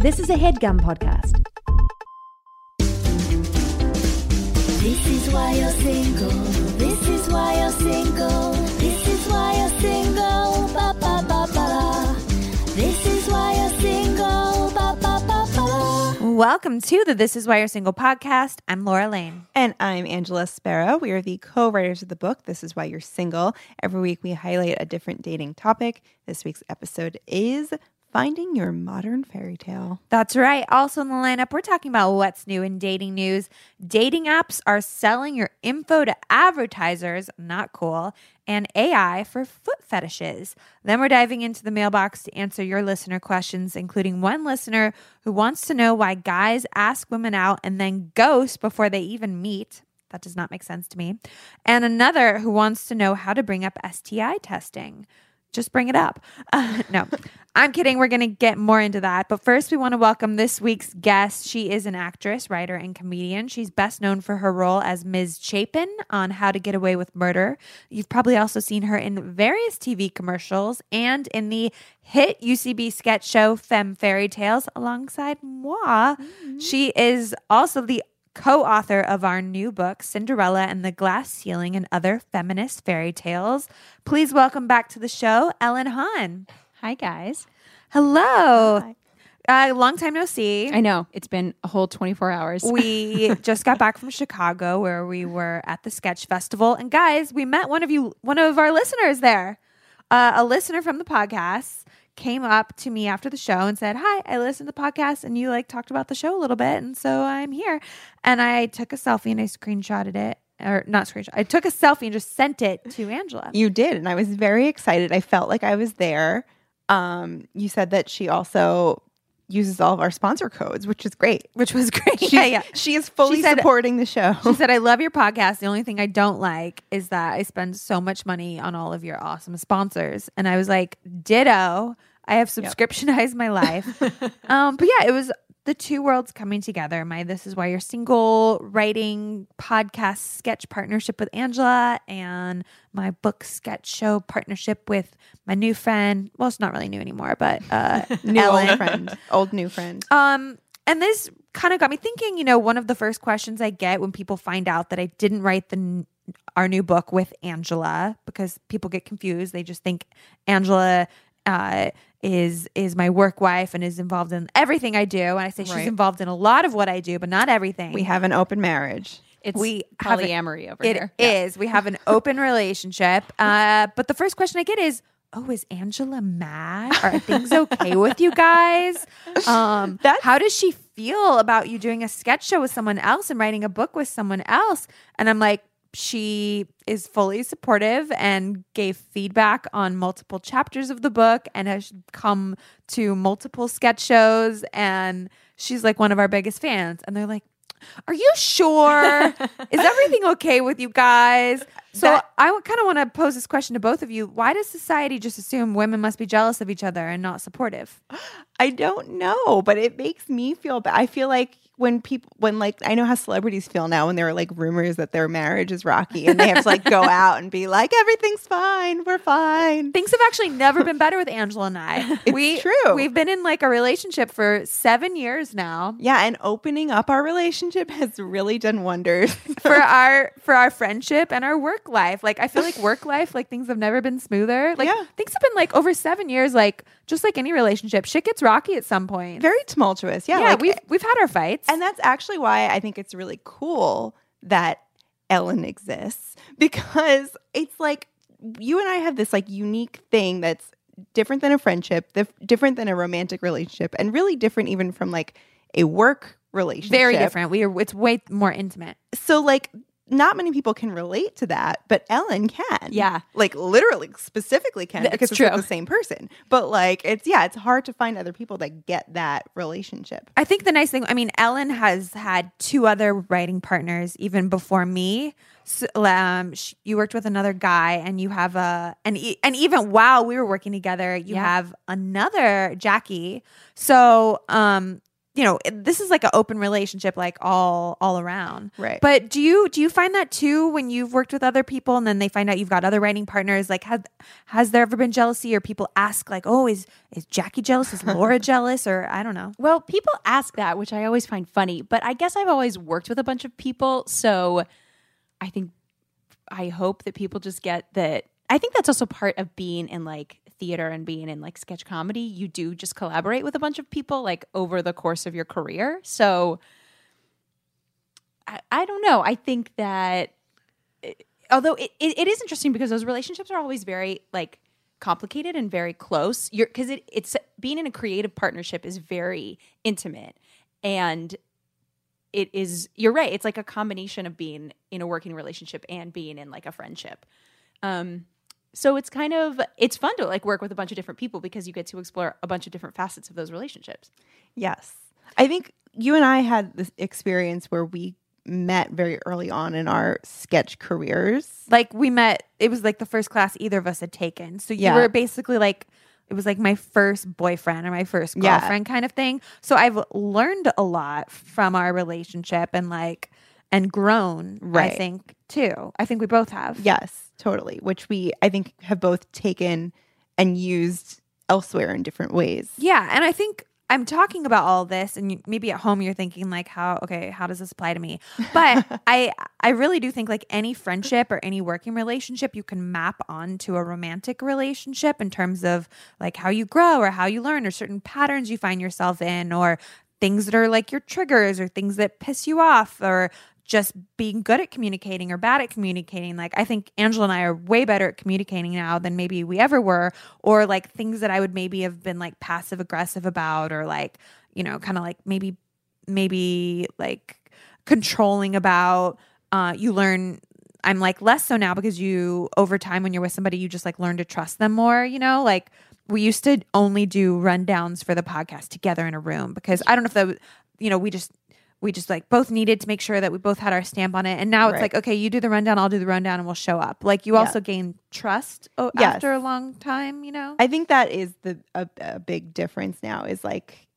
This is a headgum podcast. This is why you're single. This is why you're single. This is why you're single. Ba ba ba ba. This is why you're single. Ba ba ba ba. Welcome to the This Is Why You're Single podcast. I'm Laura Lane. And I'm Angela Sparrow. We are the co writers of the book, This Is Why You're Single. Every week we highlight a different dating topic. This week's episode is Finding Your Modern Fairy Tale. That's right. Also in the lineup, we're talking about what's new in dating news. Dating apps are selling your info to advertisers, not cool, and AI for foot fetishes. Then we're diving into the mailbox to answer your listener questions, including one listener who wants to know why guys ask women out and then ghost before they even meet. That does not make sense to me. And another who wants to know how to bring up STI testing. Just bring it up. Uh, no, I'm kidding. We're going to get more into that. But first, we want to welcome this week's guest. She is an actress, writer, and comedian. She's best known for her role as Ms. Chapin on How to Get Away with Murder. You've probably also seen her in various TV commercials and in the hit UCB sketch show Femme Fairy Tales alongside moi. She is also the co author of our new book, Cinderella and the Glass Ceiling and Other Feminist Fairy Tales. Please welcome back to the show, Ellen Haun. Hi, guys. Hello. Uh, long time no see. I know it's been a whole 24 hours. We just got back from Chicago where we were at the sketch festival. And guys, we met one of you, one of our listeners there. Uh, a listener from the podcast came up to me after the show and said, Hi, I listened to the podcast and you like talked about the show a little bit. And so I'm here. And I took a selfie and I screenshotted it. Or not screenshot. I took a selfie and just sent it to Angela. You did, and I was very excited. I felt like I was there. Um, you said that she also uses all of our sponsor codes, which is great. which was great. She's, yeah, yeah. She is fully said- supporting the show. She said, I love your podcast. The only thing I don't like is that I spend so much money on all of your awesome sponsors. And I was like, ditto. I have subscriptionized my life. um, but yeah, it was the two worlds coming together. My This Is Why You're Single writing podcast sketch partnership with Angela and my book sketch show partnership with my new friend. Well, it's not really new anymore, but uh, new Ellen. old friend, old new friend. Um, and this kind of got me thinking. You know, one of the first questions I get when people find out that I didn't write the n- our new book with Angela because people get confused. They just think Angela uh, is is my work wife and is involved in everything I do. And I say she's Right. involved in a lot of what I do, but not everything. We have an open marriage. it's we have it- polyamory over It here. is. We have an open relationship. Uh, but the first question I get is, "Oh, is Angela mad? Are things okay with you guys? Um, how does she feel about you doing a sketch show with someone else and writing a book with someone else?" And I'm like, she is fully supportive and gave feedback on multiple chapters of the book and has come to multiple sketch shows and she's like one of our biggest fans and they're like are you sure? Is everything okay with you guys? So That- I kind of want to pose this question to both of you. Why does society just assume women must be jealous of each other and not supportive? I don't know, but it makes me feel bad. I feel like when people, when like, I know how celebrities feel now when there are like rumors that their marriage is rocky and they have to like go out and be like, everything's fine, we're fine. Things have actually never been better with Angela and I. It's we, true. We've been in like a relationship for seven years now. Yeah, and opening up our relationship has really done wonders. for our for our friendship and our work life. Like I feel like work life, like things have never been smoother. Like Yeah. things have been like over seven years, like just like any relationship, shit gets rocky at some point. Very tumultuous. Yeah, yeah, like, we've we've had our fights. and that's actually why I think it's really cool that Ellen exists because it's like you and I have this like unique thing that's different than a friendship, dif- different than a romantic relationship, and really different even from like a work relationship. very different. We are it's way more intimate. So like not many people can relate to that, but Ellen can. Yeah. Like literally specifically can That's because it's true. like the same person. But like it's yeah, it's hard to find other people that get that relationship. I think the nice thing, I mean, Ellen has had two other writing partners even before me. So, um, sh- you worked with another guy, and you have a, and e- and even while we were working together, you Yeah. have another Jackie. So, um, you know, this is like an open relationship, like all all around. Right. But do you do you find that too when you've worked with other people and then they find out you've got other writing partners? Like, has has there ever been jealousy or people ask like, oh, is is Jackie jealous? Is Laura jealous? Or I don't know. Well, people ask that, which I always find funny, but I guess I've always worked with a bunch of people. So I think, I hope that people just get that. I think that's also part of being in like theater and being in like sketch comedy. You do just collaborate with a bunch of people like over the course of your career. So I, I don't know. I think that although it, it, it is interesting because those relationships are always very like complicated and very close you're because it, it's being in a creative partnership is very intimate and it is you're right it's like a combination of being in a working relationship and being in like a friendship um so it's kind of it's fun to like work with a bunch of different people because you get to explore a bunch of different facets of those relationships Yes. I think you and I had this experience where we met very early on in our sketch careers. Like we met, it was like the first class either of us had taken. So you Yeah. were basically like. It was like my first boyfriend or my first Yeah. girlfriend kind of thing. So I've learned a lot from our relationship and like and grown, right. I think, too. I think we both have. Yes, totally. Which we, I think, have both taken and used elsewhere in different ways. Yeah, and I think I'm talking about all this, and you, maybe at home you're thinking like, how okay, how does this apply to me? But I I really do think like any friendship or any working relationship you can map onto a romantic relationship in terms of like how you grow or how you learn or certain patterns you find yourself in or things that are like your triggers or things that piss you off or just being good at communicating or bad at communicating. Like I think Angela and I are way better at communicating now than maybe we ever were, or like things that I would maybe have been like passive aggressive about, or like, you know, kind of like maybe maybe like controlling about. Uh, you learn I'm like less so now because you over time when you're with somebody you just like learn to trust them more, you know? Like we used to only do rundowns for the podcast together in a room because I don't know if that you know, we just we just like both needed to make sure that we both had our stamp on it. And now it's Right. like, okay, you do the rundown, I'll do the rundown and we'll show up. Like you Yeah. also gain trust o- Yes. after a long time, you know? I think that is the a, a big difference now is like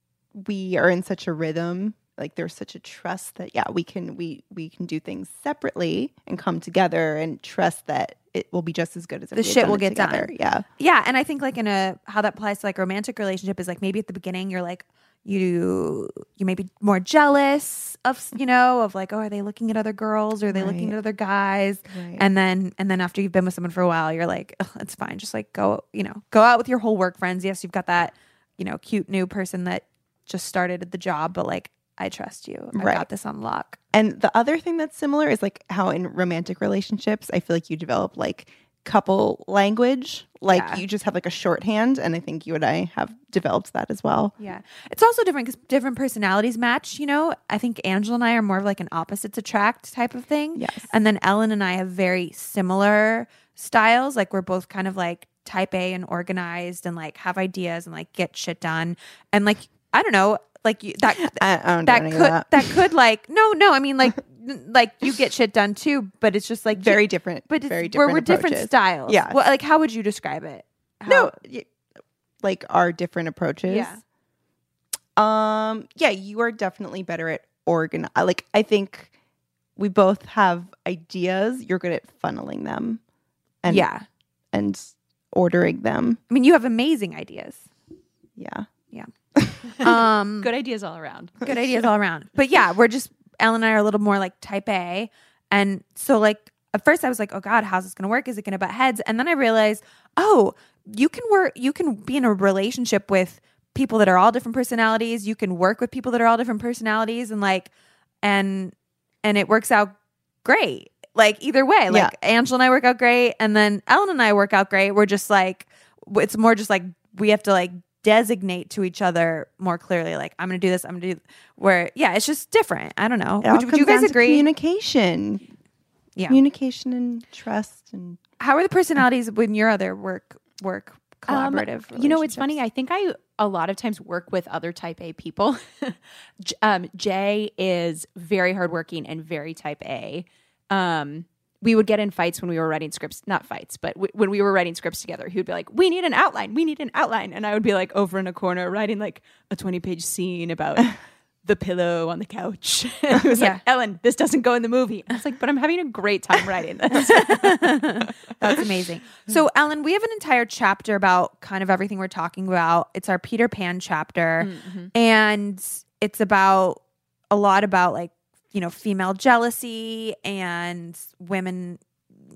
we are in such a rhythm like there's such a trust that yeah we can we we can do things separately and come together and trust that it will be just as good as The shit will get together. done. yeah Yeah, and I think like in a how that applies to like romantic relationship is like maybe at the beginning you're like you you may be more jealous of you know of like oh are they looking at other girls? Or are they looking at other guys? Right. and then and then after you've been with someone for a while you're like "Ugh, it's fine. Just like go you know go out with your whole work friends. Yes you've got that you know cute new person that just started at the job but like I trust you. I Right. got this on lock. And the other thing that's similar is like how in romantic relationships, I feel like you develop like couple language. Like Yeah. you just have like a shorthand. And I think you and I have developed that as well. Yeah. It's also different because different personalities match, you know? I think Angela and I are more of like an opposites attract type of thing. Yes. And then Ellen and I have very similar styles. Like we're both kind of like type A and organized and like have ideas and like get shit done. And like, I don't know, like you, that, I, I don't that could, that. that could like, no, no, I mean like, like you get shit done too, but it's just like Very different. but it's, very we're, different. we're different styles. yeah Well, like how would you describe it? How- No, like our different approaches. Yeah. Um. Yeah, you are definitely better at organ. Like I think we both have ideas. You're good at funneling them. And yeah. and ordering them. I mean, you have amazing ideas. Yeah yeah. Um, Good ideas all around. good ideas all around. But yeah, we're just Ellen and I are a little more like type A, and so like at first I was like, oh God, how's this gonna work? Is it gonna butt heads? And then I realized, oh, you can work, you can be in a relationship with people that are all different personalities. You can work with people that are all different personalities, and like, and and it works out great. Like either way, like Yeah. Angela and I work out great, and then Ellen and I work out great. We're just like, it's more just like we have to like designate to each other more clearly. Like I'm gonna do this. I'm gonna do where yeah, it's just different. I don't know. It Would, would you guys agree? Communication. Yeah. Communication and trust and How are the personalities when your other work work Um, collaborative? you know, it's funny. I think I a lot of times work with other type A people. Um, Jay is very hardworking and very type A. Um, we would get in fights when we were writing scripts, not fights, but w- when we were writing scripts together. He would be like, "We need an outline. We need an outline," and I would be like over in a corner writing like a twenty-page scene about the pillow on the couch. and he was Yeah. like, Ellen, this doesn't go in the movie. I was like, but I'm having a great time writing this. That's amazing. So, Ellen, we have an entire chapter about kind of everything we're talking about. It's our Peter Pan chapter, mm-hmm. and it's about a lot about like, you know, female jealousy and women,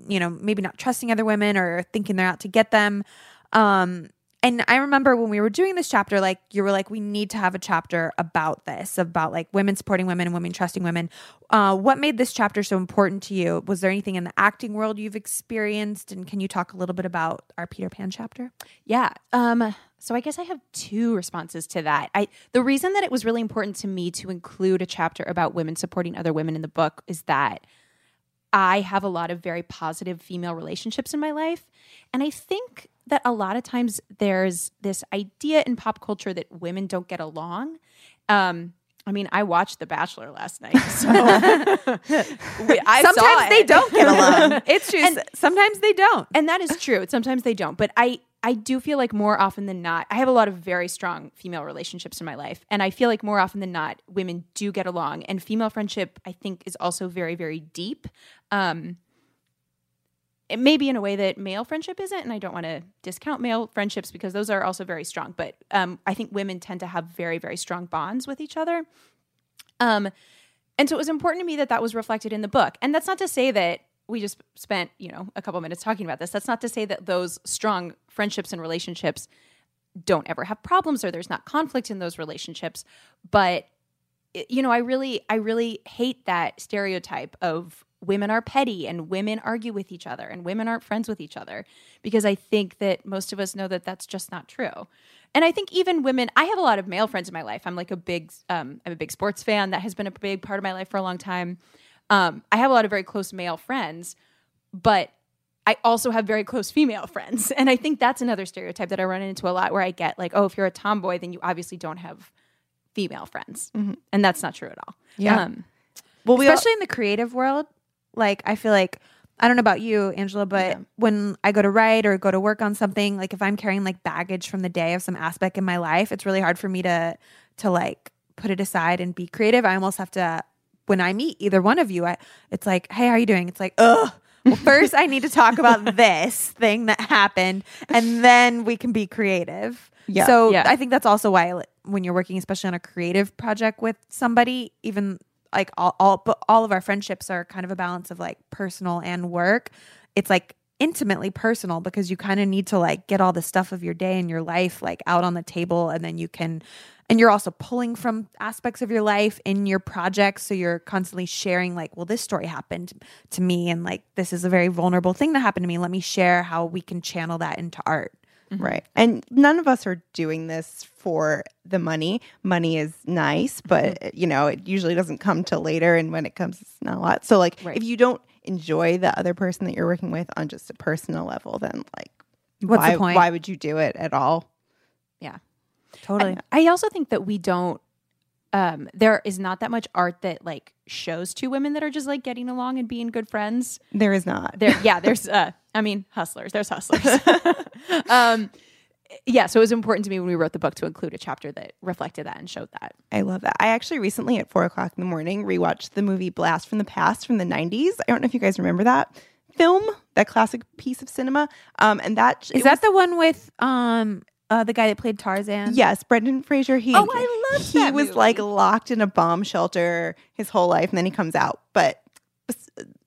you know, maybe not trusting other women or thinking they're out to get them. Um, and I remember when we were doing this chapter, like you were like, we need to have a chapter about this, about like women supporting women and women trusting women. Uh, what made this chapter so important to you? Was there anything in the acting world you've experienced? And can you talk a little bit about our Peter Pan chapter? Yeah. Um, so I guess I have two responses to that. I the reason that it was really important to me to include a chapter about women supporting other women in the book is that I have a lot of very positive female relationships in my life. And I think that a lot of times there's this idea in pop culture that women don't get along. Um, I mean, I watched The Bachelor last night, so we- I saw sometimes they don't get along. it's true. And- sometimes they don't. and that is true. Sometimes they don't, but I I do feel like more often than not, I have a lot of very strong female relationships in my life, and I feel like more often than not, women do get along, and female friendship I think is also very very deep. Um, it may be in a way that male friendship isn't, and I don't want to discount male friendships because those are also very strong. But um, I think women tend to have very very strong bonds with each other. Um, and so it was important to me that that was reflected in the book. And that's not to say that we just spent, you know, a couple minutes talking about this. That's not to say that those strong friendships and relationships don't ever have problems or there's not conflict in those relationships. But you know, I really I really hate that stereotype of women are petty and women argue with each other and women aren't friends with each other because I think that most of us know that that's just not true. And I think even women, I have a lot of male friends in my life. I'm like a big, um, I'm a big sports fan. That has been a big part of my life for a long time. Um, I have a lot of very close male friends, but I also have very close female friends. And I think that's another stereotype that I run into a lot where I get like, oh, if you're a tomboy, then you obviously don't have female friends. And that's not true at all. Yeah. Um, Well, we all- especially in the creative world like i feel like i don't know about you angela but when i go to write or go to work on something like if i'm carrying like baggage from the day of some aspect in my life it's really hard for me to to like put it aside and be creative i almost have to when i meet either one of you I, it's like hey how are you doing it's like ugh well first i need to talk about this thing that happened and then we can be creative Yeah. so Yeah. i think that's also why when you're working especially on a creative project with somebody even like all, all but all of our friendships are kind of a balance of like personal and work it's like intimately personal because you kind of need to like get all the stuff of your day and your life like out on the table and then you can and you're also pulling from aspects of your life in your projects so you're constantly sharing like well this story happened to me and like this is a very vulnerable thing that happened to me let me share how we can channel that into art mm-hmm. Right. And none of us are doing this for the money. Money is nice, but mm-hmm. you know, it usually doesn't come till later and when it comes it's not a lot. So like Right. if you don't enjoy the other person that you're working with on just a personal level, then like What's the point? why would you do it at all? yeah. Totally I also think that we don't um there is not that much art that like shows two women that are just like getting along and being good friends. There is not. There yeah, there's uh I mean hustlers, there's hustlers. um yeah, so it was important to me when we wrote the book to include a chapter that reflected that and showed that. I love that. I actually recently at four o'clock in the morning rewatched the movie Blast from the Past from the 90s. I don't know if you guys remember that film, that classic piece of cinema. Um, and that is that the one with um uh the guy that played tarzan Yes, Brendan Fraser. He Oh, I loved He that was movie. like locked in a bomb shelter his whole life, and then he comes out. But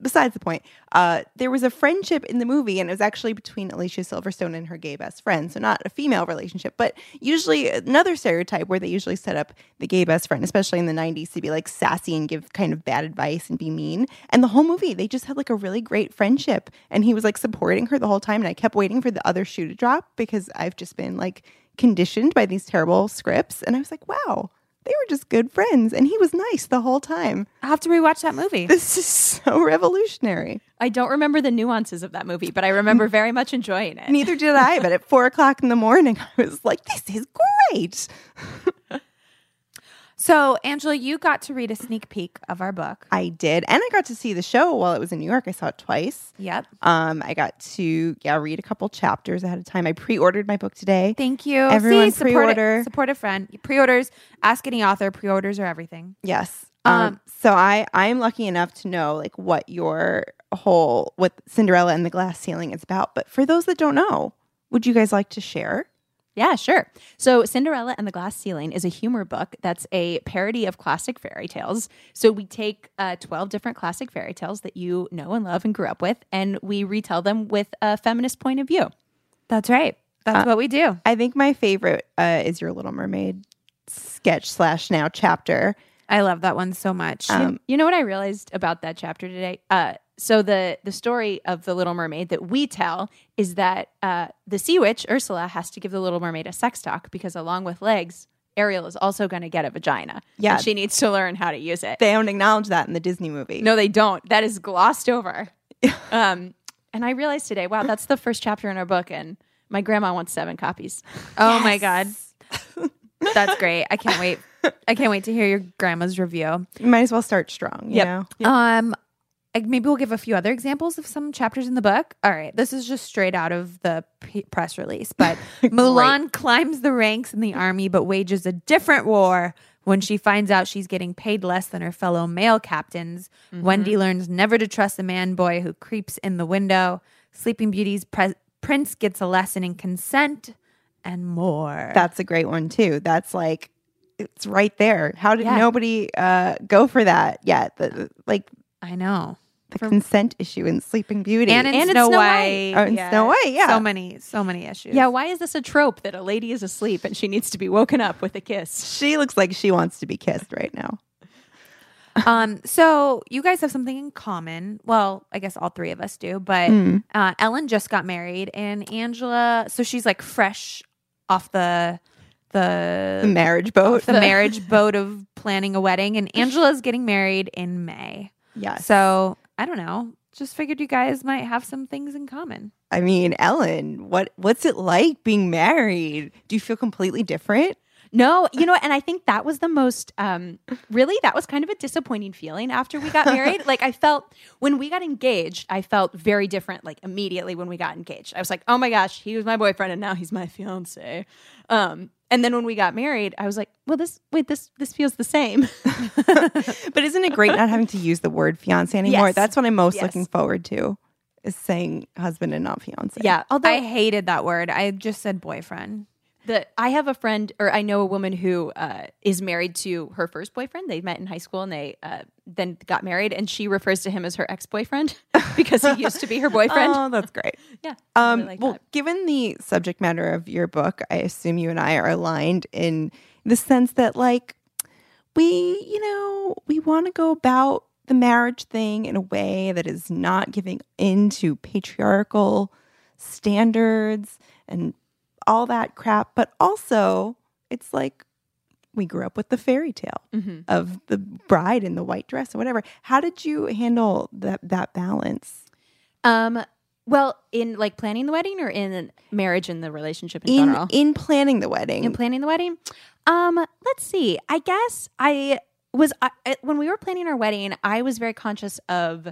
besides the point, uh, there was a friendship in the movie, and it was actually between Alicia Silverstone and her gay best friend. So not a female relationship, but usually another stereotype where they usually set up the gay best friend, especially in the '90s, to be like sassy and give kind of bad advice and be mean. And the whole movie, they just had like a really great friendship, and he was like supporting her the whole time. And I kept waiting for the other shoe to drop because I've just been like conditioned by these terrible scripts. And I was like, wow, they were just good friends. And he was nice the whole time. i have to rewatch that movie This is so revolutionary. I don't remember the nuances of that movie, but I remember very much enjoying it. Neither did I, but at four o'clock in the morning, I was like, this is great. So, Angela, you got to read a sneak peek of our book. I did, and I got to see the show while it was in New York. I saw it twice. Yep. Um, I got to yeah read a couple chapters ahead of time. I pre-ordered my book today. Thank you. Everyone See, support a- pre-order. Support a friend. Pre-orders. Ask any author. Pre-orders are everything. Yes. Um, Um, so I I'm lucky enough to know like what your whole what Cinderella and the Glass Ceiling is about. But for those that don't know, would you guys like to share? Yeah, sure. So, Cinderella and the Glass Ceiling is a humor book that's a parody of classic fairy tales. So, we take uh, 12 different classic fairy tales that you know and love and grew up with, and we retell them with a feminist point of view. That's right. That's Uh, what we do. I think my favorite uh, is your Little Mermaid sketch slash now chapter. I love that one so much. Um, You know what I realized about that chapter today? So the the story of the Little Mermaid that we tell is that uh, the sea witch Ursula has to give the Little Mermaid a sex talk because along with legs, Ariel is also going to get a vagina. Yeah. and she needs to learn how to use it. They don't acknowledge that in the Disney movie. No, they don't. That is glossed over. um, and I realized today, wow, that's the first chapter in our book, and my grandma wants seven copies. oh my god. That's great. I can't wait. I can't wait to hear your grandma's review. you might as well start strong. You Yep. know. Um, like, maybe we'll give a few other examples of some chapters in the book. All right, this is just straight out of the p- press release. But Mulan climbs the ranks in the army, but wages a different war when she finds out she's getting paid less than her fellow male captains. Wendy learns never to trust a man boy who creeps in the window. Sleeping Beauty's pre- prince gets a lesson in consent and more. That's a great one too. That's like it's right there. How did Yeah. nobody uh, go for that yet? The, like I know. the consent issue in Sleeping Beauty. And in And in Snow, Snow White. White. Oh, in Snow White, yeah. So many, so many issues. Yeah, why is this a trope that a lady is asleep and she needs to be woken up with a kiss? she looks like she wants to be kissed right now. Um, so you guys have something in common. Well, I guess all three of us do, but uh, Ellen just got married, and Angela. So she's like fresh off the The the marriage boat. the marriage boat of planning a wedding, and Angela's getting married in May. Yes. So I don't know. Just figured you guys might have some things in common. I mean, Ellen, what what's it like being married? Do you feel completely different? No, you know, and I think that was the most, um, really, that was kind of a disappointing feeling after we got married. like, I felt when we got engaged, I felt very different, like, immediately when we got engaged. I was like, oh my gosh, he was my boyfriend and now he's my fiance. Um, and then when we got married, I was like, well, this, wait, this, this feels the same. But isn't it great not having to use the word fiance anymore? Yes. That's what I'm most Yes. looking forward to. Is saying husband and not fiance. yeah. Although I hated that word. I just said boyfriend. The I have a friend, or I know a woman who uh, is married to her first boyfriend. They met in high school and they uh, then got married, and she refers to him as her ex boyfriend because he used to be her boyfriend. Oh, that's great. yeah. Um, really like well, that. given the subject matter of your book, I assume you and I are aligned in the sense that, like, we, you know, we want to go about the marriage thing in a way that is not giving into patriarchal standards and all that crap, but also it's like we grew up with the fairy tale Mm-hmm. of the bride in the white dress or whatever. How did you handle that that balance? Um, well, in like planning the wedding or in marriage and the relationship in, in general? in planning the wedding. in planning the wedding. Um, let's see. I guess I was I, when we were planning our wedding. I was very conscious of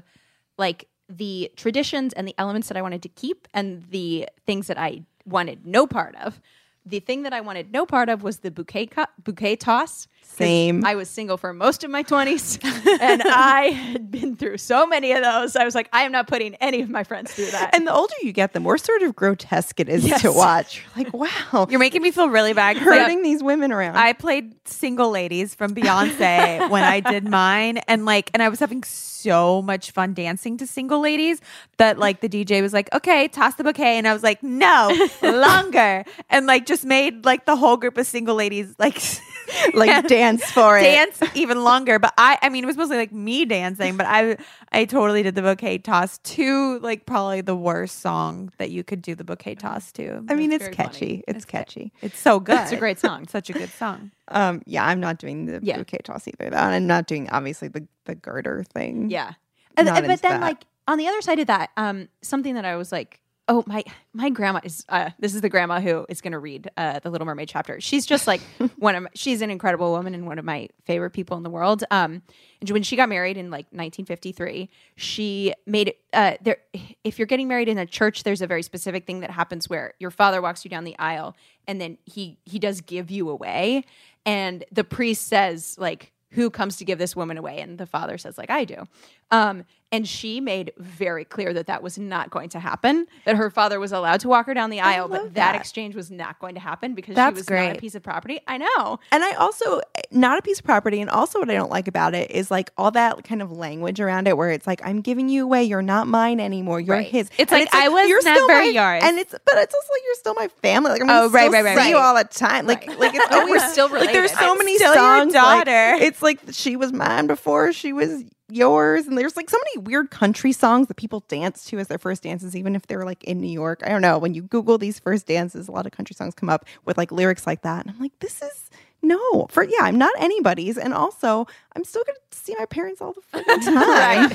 like the traditions and the elements that I wanted to keep and the things that I wanted no part of. The thing that I wanted no part of was the bouquet co- bouquet toss. 'Cause Same. I was single for most of my 20s and I had been through so many of those. I was like, I am not putting any of my friends through that. and the older you get, the more sort of grotesque it is Yes. to watch. Like, wow, You're making me feel really bad. I- hurting these women around. I played Single Ladies from Beyonce when I did mine and like and I was having so much fun dancing to Single Ladies that like the DJ was like, "Okay, toss the bouquet." And I was like, "No, longer." And like just made like the whole group of single ladies like like dance for it. dance even longer. But I I mean, it was mostly like me dancing, but I I totally did the bouquet toss to like probably the worst song that you could do the bouquet toss to. I mean, That's it's very catchy. funny. It's catchy. It's so good. It's a great song. Such a good song. Um, yeah, I'm not doing the Yeah. bouquet toss either. Though. I'm not doing obviously the the garter thing. Yeah. And, Not but into then that. like on the other side of that, um, something that I was like oh my my grandma is uh, this is the grandma who is going to read uh, the Little Mermaid chapter. She's just like one of my, she's an incredible woman and one of my favorite people in the world. Um, and when she got married in like 1953, she made it uh, there. If you're getting married in a church, there's a very specific thing that happens where your father walks you down the aisle and then he he does give you away, and the priest says like who comes to give this woman away and the father says like i do um, and she made very clear that that was not going to happen that her father was allowed to walk her down the aisle but that. that. exchange was not going to happen because That's she was not a piece of property i know And I also not a piece of property. And also, what I don't like about it is like all that kind of language around it, where it's like I'm giving you away. You're not mine anymore. You're Right. his. It's And like, I was you're still never my- yours. And it's but it's also like you're still my family. Like I'm Oh, right, right, right, see you all the time. Like Right. like it's Like, always we're still like there's so I'm many songs. like, daughter. it's like she was mine before she was yours. And there's like so many weird country songs that people dance to as their first dances even if they're like in new york. I don't know. When you google these first dances a lot of country songs come up with like lyrics like that. And i'm like this is no for yeah i'm not anybody's and also i'm still gonna see my parents all the time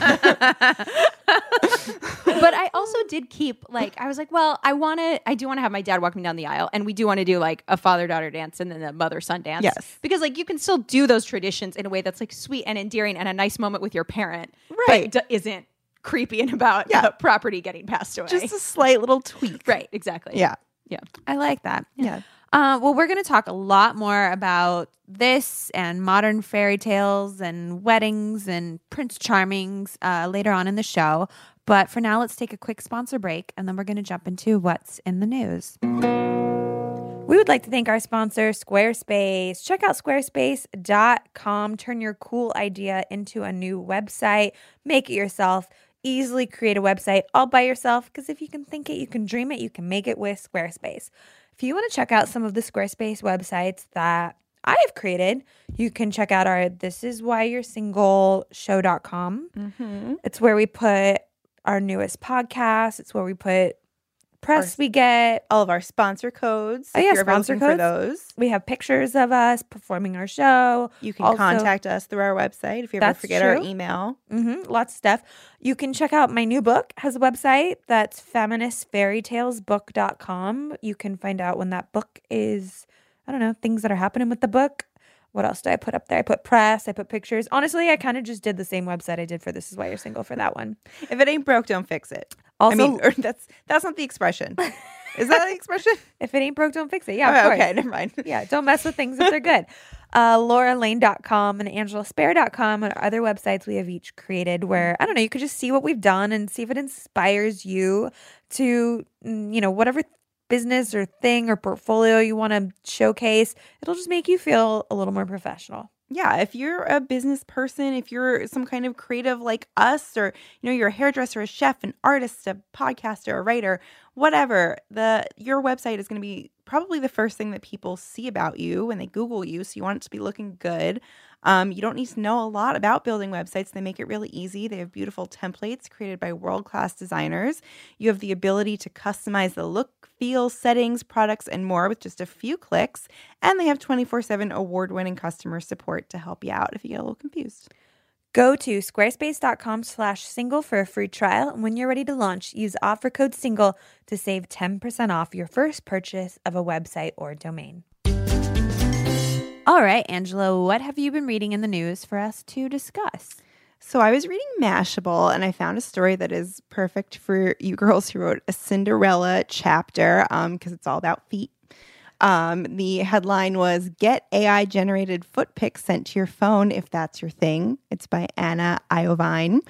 but I also did keep like I was like, well, I want to, I do want to have my dad walk me down the aisle, and we do want to do like a father daughter dance and then a mother son dance. Yes. because like you can still do those traditions in a way that's like sweet and endearing and a nice moment with your parent, Right. But d- isn't creepy and about Yeah. property getting passed away. just a slight little tweak right, exactly. yeah yeah. I like that. yeah Uh, well, we're going to talk a lot more about this and modern fairy tales and weddings and Prince Charmings uh, later on in the show. But for now, let's take a quick sponsor break and then we're going to jump into what's in the news. We would like to thank our sponsor, Squarespace. Check out squarespace.com. Turn your cool idea into a new website. Make it yourself. Easily create a website all by yourself because if you can think it, you can dream it, you can make it with Squarespace. If you want to check out some of the Squarespace websites that I have created, you can check out our This Is Why You're Single show.com. Mm-hmm. It's where we put our newest podcast, it's where we put press we get, all of our sponsor codes Oh, yeah, sponsor looking for codes. those we have pictures of us performing our show. you can Also- contact us through our website if you ever forget our true. email hmm lots of stuff. You can check out my new book has a website that's feministfairytalesbook.com. You can find out when that book is, I don't know, things that are happening with the book. What else did I put up there? I put press, I put pictures. Honestly, I kind of just did the same website I did for This Is Why You're Single for that one. if it ain't broke don't fix it Also, I mean, that's that's not the expression. Is that the expression? if it ain't broke, don't fix it. Yeah, of Oh, course. okay, never mind. yeah, don't mess with things if they're good. Uh, LauraLane.com and AngelaSparrow.com and other websites we have each created where, I don't know, you could just see what we've done and see if it inspires you to, mm, you know, whatever business or thing or portfolio you want to showcase. It'll just make you feel a little more professional. Yeah, if you're a business person, if you're some kind of creative like us, or you know, you're a hairdresser, a chef, an artist, a podcaster, a writer, whatever, the your website is going to be probably the first thing that people see about you when they Google you. So you want it to be looking good. Um, you don't need to know a lot about building websites. They make it really easy. They have beautiful templates created by world class designers. You have the ability to customize the look, feel, settings, products, and more with just a few clicks. And they have 24 7 award winning customer support to help you out if you get a little confused. Go to squarespace.com slash single for a free trial. And when you're ready to launch, use offer code single to save 10% off your first purchase of a website or domain. All right, Angela, what have you been reading in the news for us to discuss? So I was reading Mashable and I found a story that is perfect for you girls who wrote a Cinderella chapter because it's all about feet. Um, the headline was Get AI generated foot pics sent to your phone if that's your thing. It's by Anna Iovine.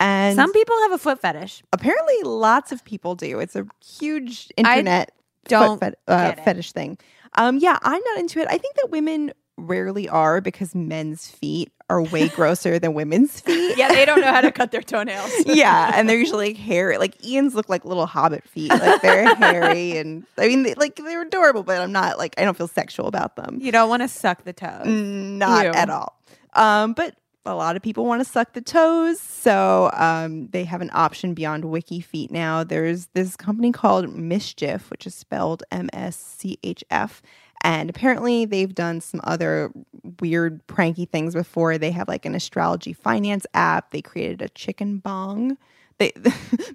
And Some people have a foot fetish. apparently lots of people do. It's a huge I internet don't foot fet- uh, fetish thing. Um, yeah, I'm not into it. I think that women rarely are because men's feet are way grosser than women's feet. Yeah, they don't know how to cut their toenails. yeah, and they're usually like hairy. Like Ian's look like little hobbit feet. Like they're hairy, and I mean, they, like they're adorable, but I'm not like I don't feel sexual about them. You don't want to suck the toes. Not Ew. at all. Um, but a lot of people want to suck the toes, so um, they have an option beyond Wiki Feet now. There's this company called Mischief, which is spelled M S C H F. And apparently, they've done some other weird, pranky things before. They have like an astrology finance app. They created a chicken bong they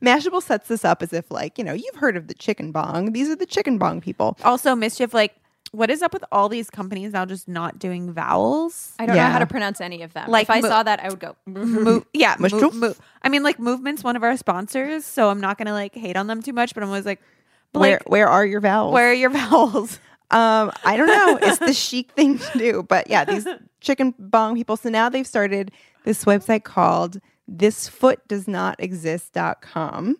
Mashable sets this up as if like, you know, you've heard of the chicken bong. These are the chicken bong people. Also, mischief. Like, what is up with all these companies now just not doing vowels? I don't know how to pronounce any of them. Like if I mo- saw that, I would go. Mo- yeah, mo- mo- I mean, like, movement's one of our sponsors, so I'm not gonna like hate on them too much. But I'm always like, Where like, where are your vowels? where are your vowels? Um, I don't know. It's the chic thing to do. But yeah, these chicken bong people. So now they've started this website called thisfootdoesnotexist.com.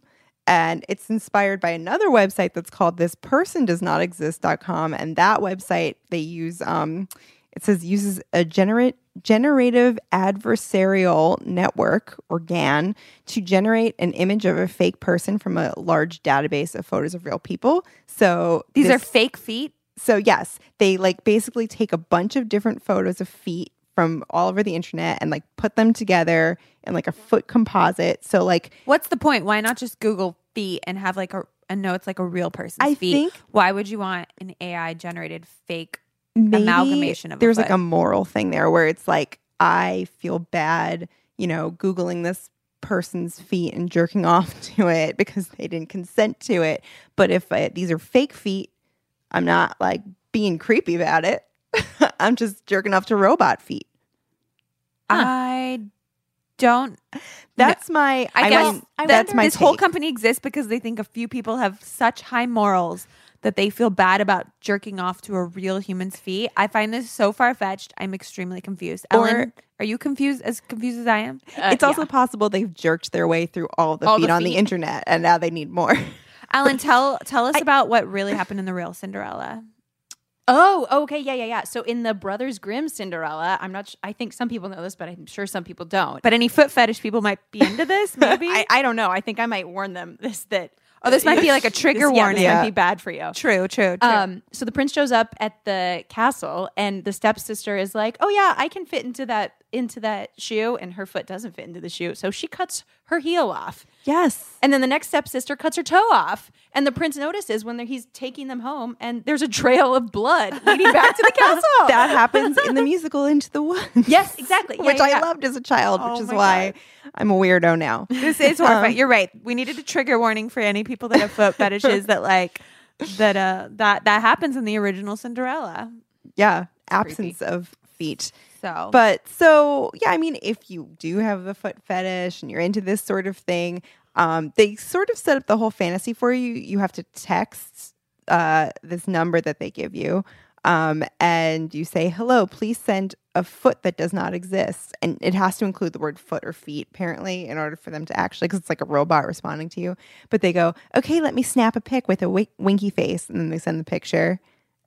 And it's inspired by another website that's called thispersondoesnotexist.com. And that website they use um it says uses a generate generative adversarial network or GAN to generate an image of a fake person from a large database of photos of real people. So These are fake feet. so yes, they like basically take a bunch of different photos of feet from all over the internet and like put them together in like a foot composite. So like What's the point? Why not just Google feet and have like a and know it's like a real person's I feet? think- Why would you want an AI generated fake? Amalgamation of there's like a moral thing there where it's like I feel bad, you know, googling this person's feet and jerking off to it because they didn't consent to it. But if uh, these are fake feet, I'm not like being creepy about it. I'm just jerking off to robot feet. I don't. That's my. I, I guess mean, that that's my this whole company exists because they think a few people have such high morals that they feel bad about jerking off to a real human's feet. I find this so far fetched. I'm extremely confused. Or- Ellen, are you confused as confused as I am? Uh, it's also yeah. possible they've jerked their way through all the All feet the on the internet and now they need more. Alan, tell tell us about what really happened in the real Cinderella. Oh, okay, yeah, yeah, yeah. So in the Brothers Grimm Cinderella, I'm not. Sh- I think some people know this, but I'm sure some people don't. But any foot fetish people might be into this, maybe. I, I don't know. I think I might warn them this that. Oh, this might be like a trigger this, yeah, warning. This might be bad for you. true, true, true. Um, so the prince shows up at the castle, and the stepsister is like, "Oh yeah, I can fit into that into that shoe," and her foot doesn't fit into the shoe, so she cuts her heel off. yes. And then the next stepsister cuts her toe off, and the prince notices when he's taking them home, and there's a trail of blood leading back to the castle. That happens in the musical Into the Woods. yes, exactly. Yeah, which yeah, I yeah. loved as a child, Oh which is why I'm a weirdo now. This is horrifying. You're right. We needed a trigger warning for any people that have foot fetishes that like that uh that that happens in the original Cinderella. Yeah, absence of feet. So But so yeah, I mean, if you do have a foot fetish and you're into this sort of thing, um, they sort of set up the whole fantasy for you. You have to text uh, this number that they give you, um, and you say, "Hello, please send a foot that does not exist," and it has to include the word foot or feet, apparently, in order for them to actually, because it's like a robot responding to you. But they go, "Okay, let me snap a pic with a winky face," and then they send the picture,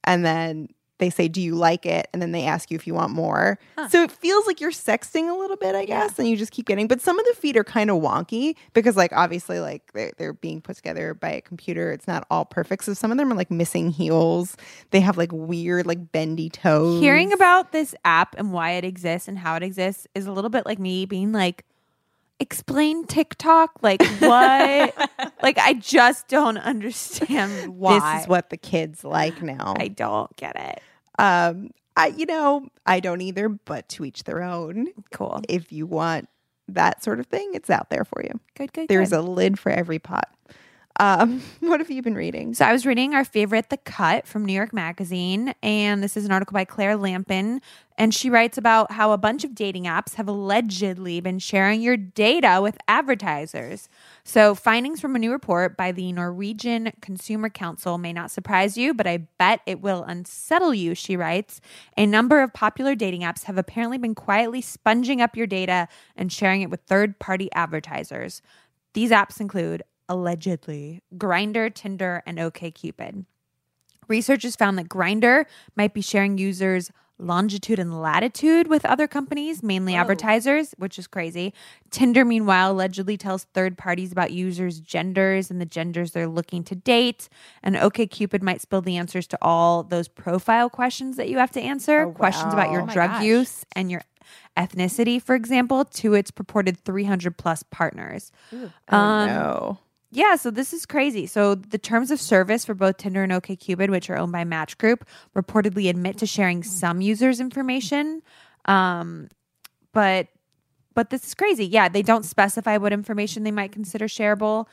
and then they say, "Do you like it?" And then they ask you if you want more. So it feels like you're sexting a little bit, I guess, and you just keep getting. But some of the feet are kind of wonky because, like, obviously, like they're they're being put together by a computer. It's not all perfect. So some of them are like missing heels. They have like weird, like bendy toes. hearing about this app and why it exists and how it exists is a little bit like me being like explain TikTok like what like I just don't understand why this is what the kids like now. I don't get it. Um, I you know I don't either, but to each their own. Cool. If you want that sort of thing, it's out there for you. Good, good. There's good. a lid for every pot. Um, what have you been reading? So I was reading our favorite, The Cut from New York Magazine, and this is an article by Claire Lampen, and she writes about how a bunch of dating apps have allegedly been sharing your data with advertisers. So findings from a new report by the Norwegian Consumer Council may not surprise you, but I bet it will unsettle you, she writes. A number of popular dating apps have apparently been quietly sponging up your data and sharing it with third-party advertisers. These apps include allegedly Grindr, Tinder, and OKCupid. Researchers found that Grindr might be sharing users' longitude and latitude with other companies, mainly advertisers, which is crazy. Tinder, meanwhile, allegedly tells third parties about users' genders and the genders they're looking to date. And OKCupid might spill the answers to all those profile questions that you have to answer, questions about your Oh drug gosh. use and your ethnicity, for example, to its purported 300 plus partners. oh Um, no. Yeah, so this is crazy. So the terms of service for both Tinder and OkCupid, which are owned by Match Group, reportedly admit to sharing some users' information, um, but but this is crazy. Yeah, they don't specify what information they might consider shareable.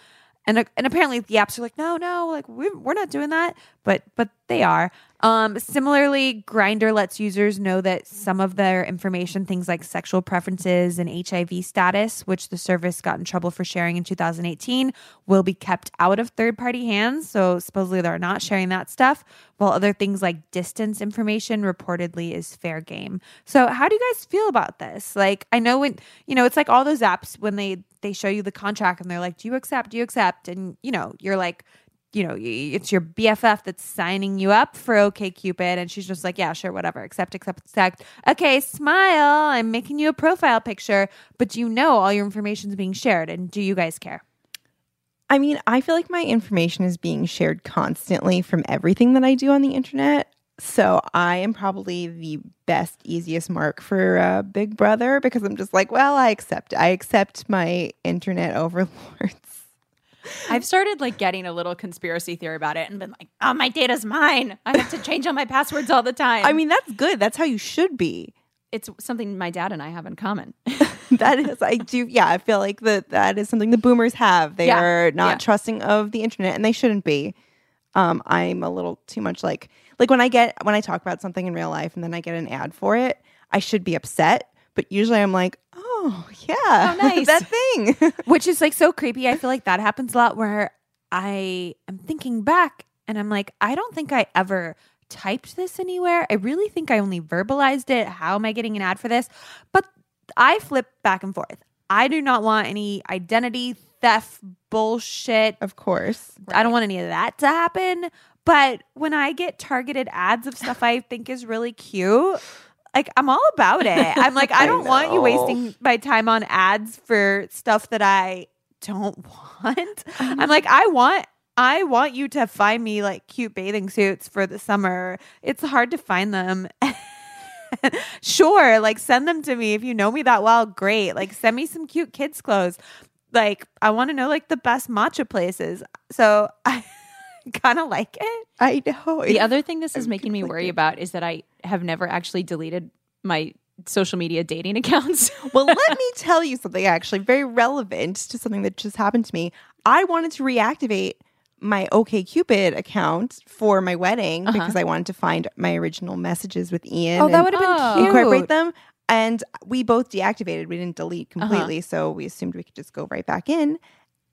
And, and apparently the apps are like, no, no, like we, we're not doing that, but but they are. Um, similarly, Grindr lets users know that some of their information, things like sexual preferences and HIV status, which the service got in trouble for sharing in 2018, will be kept out of third-party hands. So supposedly they're not sharing that stuff, while other things like distance information reportedly is fair game. So how do you guys feel about this? Like, I know when you know it's like all those apps when they they show you the contract and they're like, "Do you accept? Do you accept?" And you know, you're like you know, it's your BFF that's signing you up for OK Cupid, and she's just like, yeah, sure, whatever, accept, accept, accept. Okay, smile. I'm making you a profile picture, but you know all your information's being shared, and do you guys care? I mean, I feel like my information is being shared constantly from everything that I do on the internet. So I am probably the best, easiest mark for uh, Big Brother because I'm just like, well, I accept. I accept my internet overlords. I've started like getting a little conspiracy theory about it and been like, oh, my data's mine. I have to change all my passwords all the time. I mean, that's good. That's how you should be. it's something my dad and I have in common. that is i do yeah i feel like that that is something the boomers have they Yeah. are not Yeah. trusting of the internet and they shouldn't be um i'm a little too much like like when i get when i talk about something in real life and then i get an ad for it i should be upset but usually i'm like oh yeah Oh, nice. that thing Which is like so creepy. I feel like that happens a lot where I am thinking back and I'm like, I don't think I ever typed this anywhere. I really think I only verbalized it. How am I getting an ad for this? But I flip back and forth. I do not want any identity theft bullshit. of course I don't want any of that to happen. But when I get targeted ads of stuff I think is really cute, like I'm all about it. I'm like, I I don't want you wasting my time on ads for stuff that I don't want. Uh-huh. I'm like, I want I want you to find me like cute bathing suits for the summer. It's hard to find them. sure, like send them to me if you know me that well. Great. Like send me some cute kids clothes. Like I want to know like the best matcha places. So I kind of like it. i know the other thing this is making me worry about is that I have never actually deleted my social media dating accounts. well, let me tell you something actually very relevant to something that just happened to me. I wanted to reactivate my OKCupid account for my wedding uh-huh. because I wanted to find my original messages with Ian. Oh, that would have been Oh. cute. incorporate them. And we both deactivated. We didn't delete uh-huh. completely, so we assumed we could just go right back in.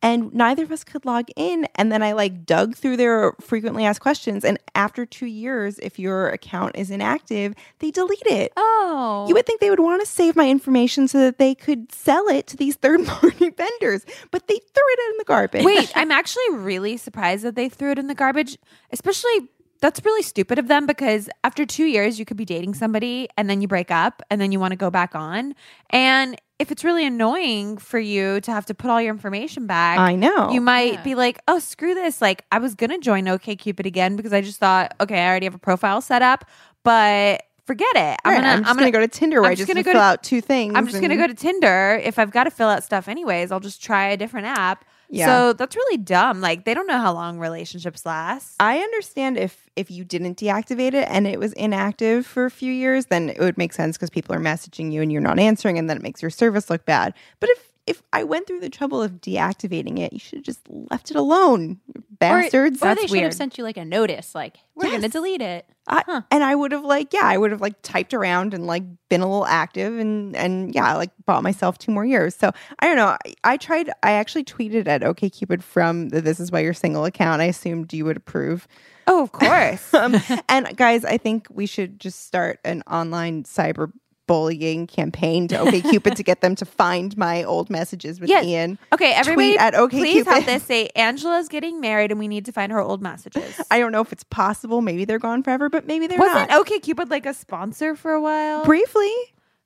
And neither of us could log in. And then I like dug through their frequently asked questions. And after two years, if your account is inactive, they delete it. oh. You would think they would want to save my information so that they could sell it to these third party vendors, but they threw it in the garbage. Wait, I'm actually really surprised that they threw it in the garbage. Especially, that's really stupid of them because after two years, you could be dating somebody and then you break up and then you want to go back on. And if it's really annoying for you to have to put all your information back, I know. You might Yeah. be like, oh, screw this. Like, I was going to join OKCupid again because I just thought, okay, I already have a profile set up, but forget it. I'm, gonna, I'm just going to go to Tinder where I'm I just just gonna fill to- out two things. I'm just going to go to Tinder. If I've got to fill out stuff anyways, I'll just try a different app. Yeah. So that's really dumb. Like they don't know how long relationships last. I understand if if you didn't deactivate it and it was inactive for a few years, then it would make sense because people are messaging you and you're not answering, and then it makes your service look bad. But if if I went through the trouble of deactivating it, you should have just left it alone, bastards. Or That's they should weird. have sent you like a notice, like we're going to delete it. I, And I would have like, yeah, I would have like typed around and like been a little active and and yeah, like bought myself two more years. So I don't know. I, I tried. I actually tweeted at OKCupid from the "This is why you're single" account. I assumed you would approve. Oh, of course. Um, and guys, I think we should just start an online cyber bullying campaign to OKCupid to get them to find my old messages with Yes. Ian. Okay, everybody, Tweet at please OkCupid. have this say Angela's getting married and we need to find her old messages. I don't know if it's possible. Maybe they're gone forever, but maybe they're Wasn't not. OKCupid like a sponsor for a while? Briefly,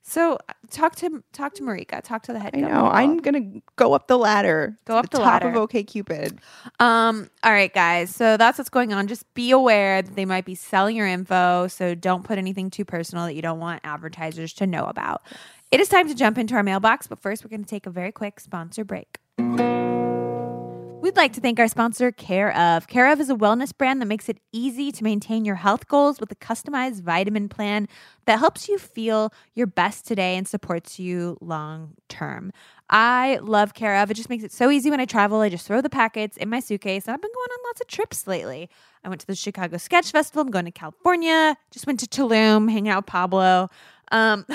so talk to talk to Marika. Talk to the head. I know. I'm gonna go up the ladder. Go to up the top ladder. of OKCupid. Um, all right, guys. So that's what's going on. Just be aware that they might be selling your info. So don't put anything too personal that you don't want advertisers to know about. It is time to jump into our mailbox, but first we're going to take a very quick sponsor break. We We'd like to thank our sponsor, Care of. Care of is a wellness brand that makes it easy to maintain your health goals with a customized vitamin plan that helps you feel your best today and supports you long term. I love Care of. It just makes it so easy when I travel. I just throw the packets in my suitcase, and I've been going on lots of trips lately. I went to the Chicago Sketch Festival. I'm going to California. Just went to Tulum, hanging out with Pablo. Um,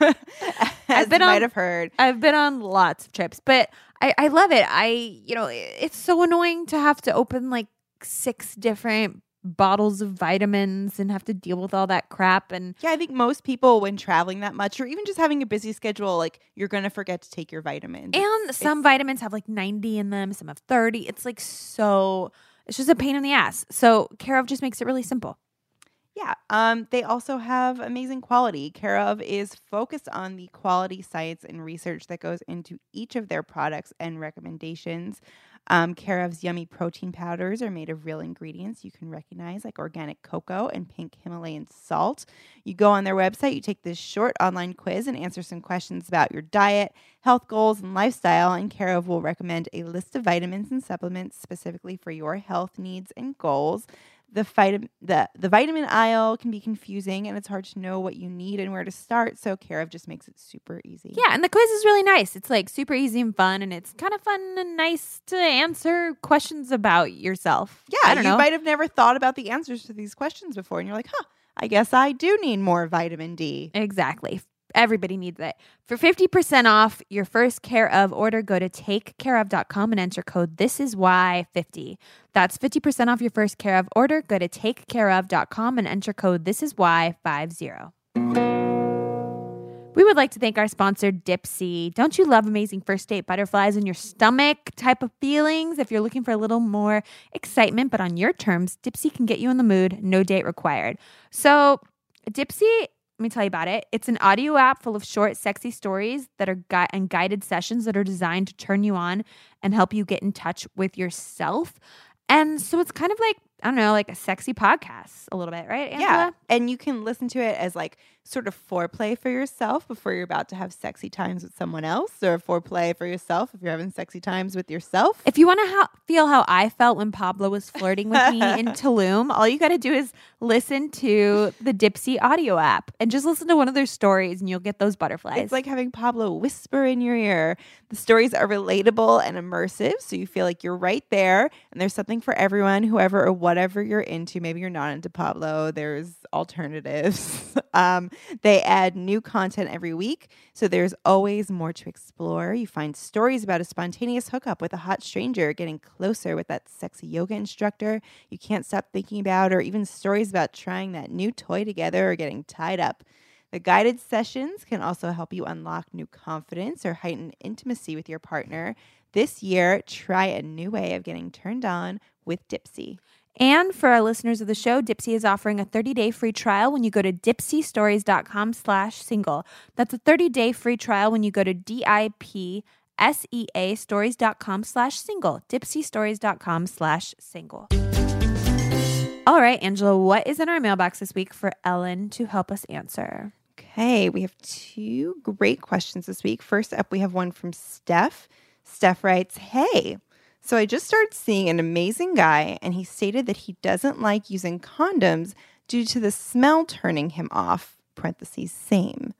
As been on- might have heard. I've been on lots of trips, but I, I love it. I, you know, it's so annoying to have to open like six different bottles of vitamins and have to deal with all that crap. And Yeah, I think most people, when traveling that much, or even just having a busy schedule, like you're going to forget to take your vitamins. and some vitamins have like 90 in them, some have 30. It's like so, it's just a pain in the ass. So Care of just makes it really simple. Yeah. Um, they also have amazing quality. Care of is focused on the quality science and research that goes into each of their products and recommendations. Um, Care of's yummy protein powders are made of real ingredients you can recognize, like organic cocoa and pink Himalayan salt. You go on their website, you take this short online quiz and answer some questions about your diet, health goals, and lifestyle. And Care of will recommend a list of vitamins and supplements specifically for your health needs and goals the vitamin the, the vitamin aisle can be confusing and it's hard to know what you need and where to start so care of just makes it super easy Yeah, and the quiz is really nice. It's like super easy and fun, and it's kind of fun and nice to answer questions about yourself. yeah I don't you know. might have never thought about the answers to these questions before and you're like huh i guess i do need more vitamin d Exactly. Everybody needs it. For 50% off your first care of order, go to takecareof.com and enter code this is why 50. That's 50% off your first care of order. Go to takecareof.com and enter code this is why 50. We would like to thank our sponsor, Dipsea. Don't you love amazing first date butterflies in your stomach type of feelings? If you're looking for a little more excitement, but on your terms, Dipsea can get you in the mood, no date required. So, Dipsea, let me tell you about it. It's an audio app full of short, sexy stories that are gui- and guided sessions that are designed to turn you on and help you get in touch with yourself. And so it's kind of like, I don't know, like a sexy podcast a little bit, right? Angela? yeah and you can listen to it as like sort of foreplay for yourself before you're about to have sexy times with someone else or foreplay for yourself if you're having sexy times with yourself If you want to ha- feel how I felt when Pablo was flirting with me in Tulum, all you got to do is listen to the Dipsea audio app and just listen to one of their stories, and you'll get those butterflies. It's like having Pablo whisper in your ear. The stories are relatable and immersive, so you feel like you're right there. And there's something for everyone, whoever or whatever you're into. Maybe you're not into Pablo, there's alternatives. um, they add new content every week, so there's always more to explore. You find stories about a spontaneous hookup with a hot stranger, getting closer with that sexy yoga instructor you can't stop thinking about, or even stories about trying that new toy together or getting tied up. The guided sessions can also help you unlock new confidence or heighten intimacy with your partner. This year, try a new way of getting turned on with Dipsea. And for our listeners of the show, Dipsea is offering a 30-day free trial when you go to dipseastories.com slash single. That's a 30-day free trial when you go to D-I-P-S-E-A stories.com slash single. dipseastories.com slash single. All right, Angela, what is in our mailbox this week for Ellen to help us answer? Okay, we have two great questions this week. First up, we have one from Steph. Steph writes, Hey, so I just started seeing an amazing guy, and he stated that he doesn't like using condoms due to the smell turning him off. Parentheses, same.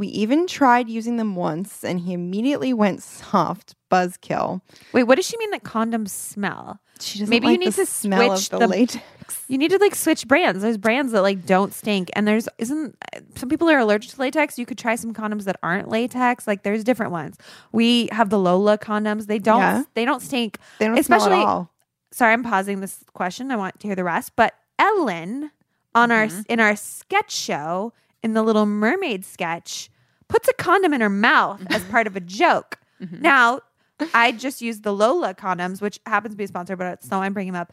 We even tried using them once, and he immediately went soft. Buzzkill. Wait, what does she mean that condoms smell? She doesn't Maybe like you need to smell switch of the, the- latex. You need to like switch brands. There's brands that like don't stink, and there's isn't some people are allergic to latex. You could try some condoms that aren't latex. Like there's different ones. We have the Lola condoms. They don't Yeah. they don't stink. They don't Especially smell at all. sorry, I'm pausing this question. I want to hear the rest. But Ellen on our Mm-hmm. in our sketch show in the Little Mermaid sketch puts a condom in her mouth as part of a joke. Mm-hmm. Now, I just used the Lola condoms, which happens to be a sponsor, but it's not why I'm bringing them up.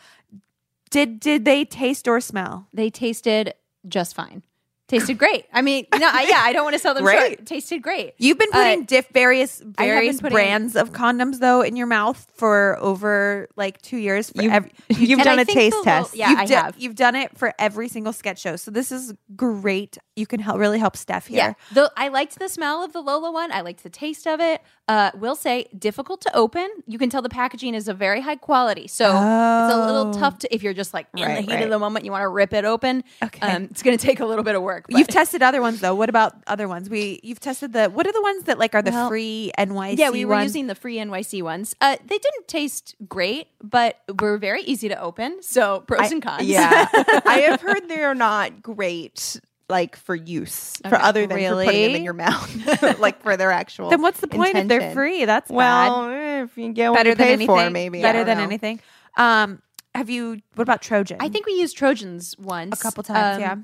Did did they taste or smell? They tasted just fine. Tasted great. I mean, no, I, yeah, I don't want to sell them Great. short. Tasted great. You've been Uh, putting diff various various putting- brands of condoms though in your mouth for over like two years. For You've, every, you've and done I a taste the test. yeah, you've I do- have. You've done it for every single sketch show, so this is great. You can help really help Steph here. Yeah, the, I liked the smell of the Lola one. I liked the taste of it. Uh, will say difficult to open. You can tell the packaging is of very high quality, so it's a little Oh. tough to if you're just like in Right, the heat right. of the moment, you want to rip it open. Okay. um, it's going to take a little bit of work. But- You've tested other ones though. What about other ones? We you've tested the what are the ones that like are the Well, free NYC yeah, we were ones? using the free NYC ones. Uh, they didn't taste great, but were very easy to open. So pros I- and cons. Yeah, I have heard they're not great, like for use for other than for putting them in your mouth, like for their actual. Then what's the point if they're free? That's Well, bad. eh, if you get what better you than pay anything. for, maybe better than know. anything. Um, have you? What about Trojan? I think we used Trojans once A couple times, Um, yeah.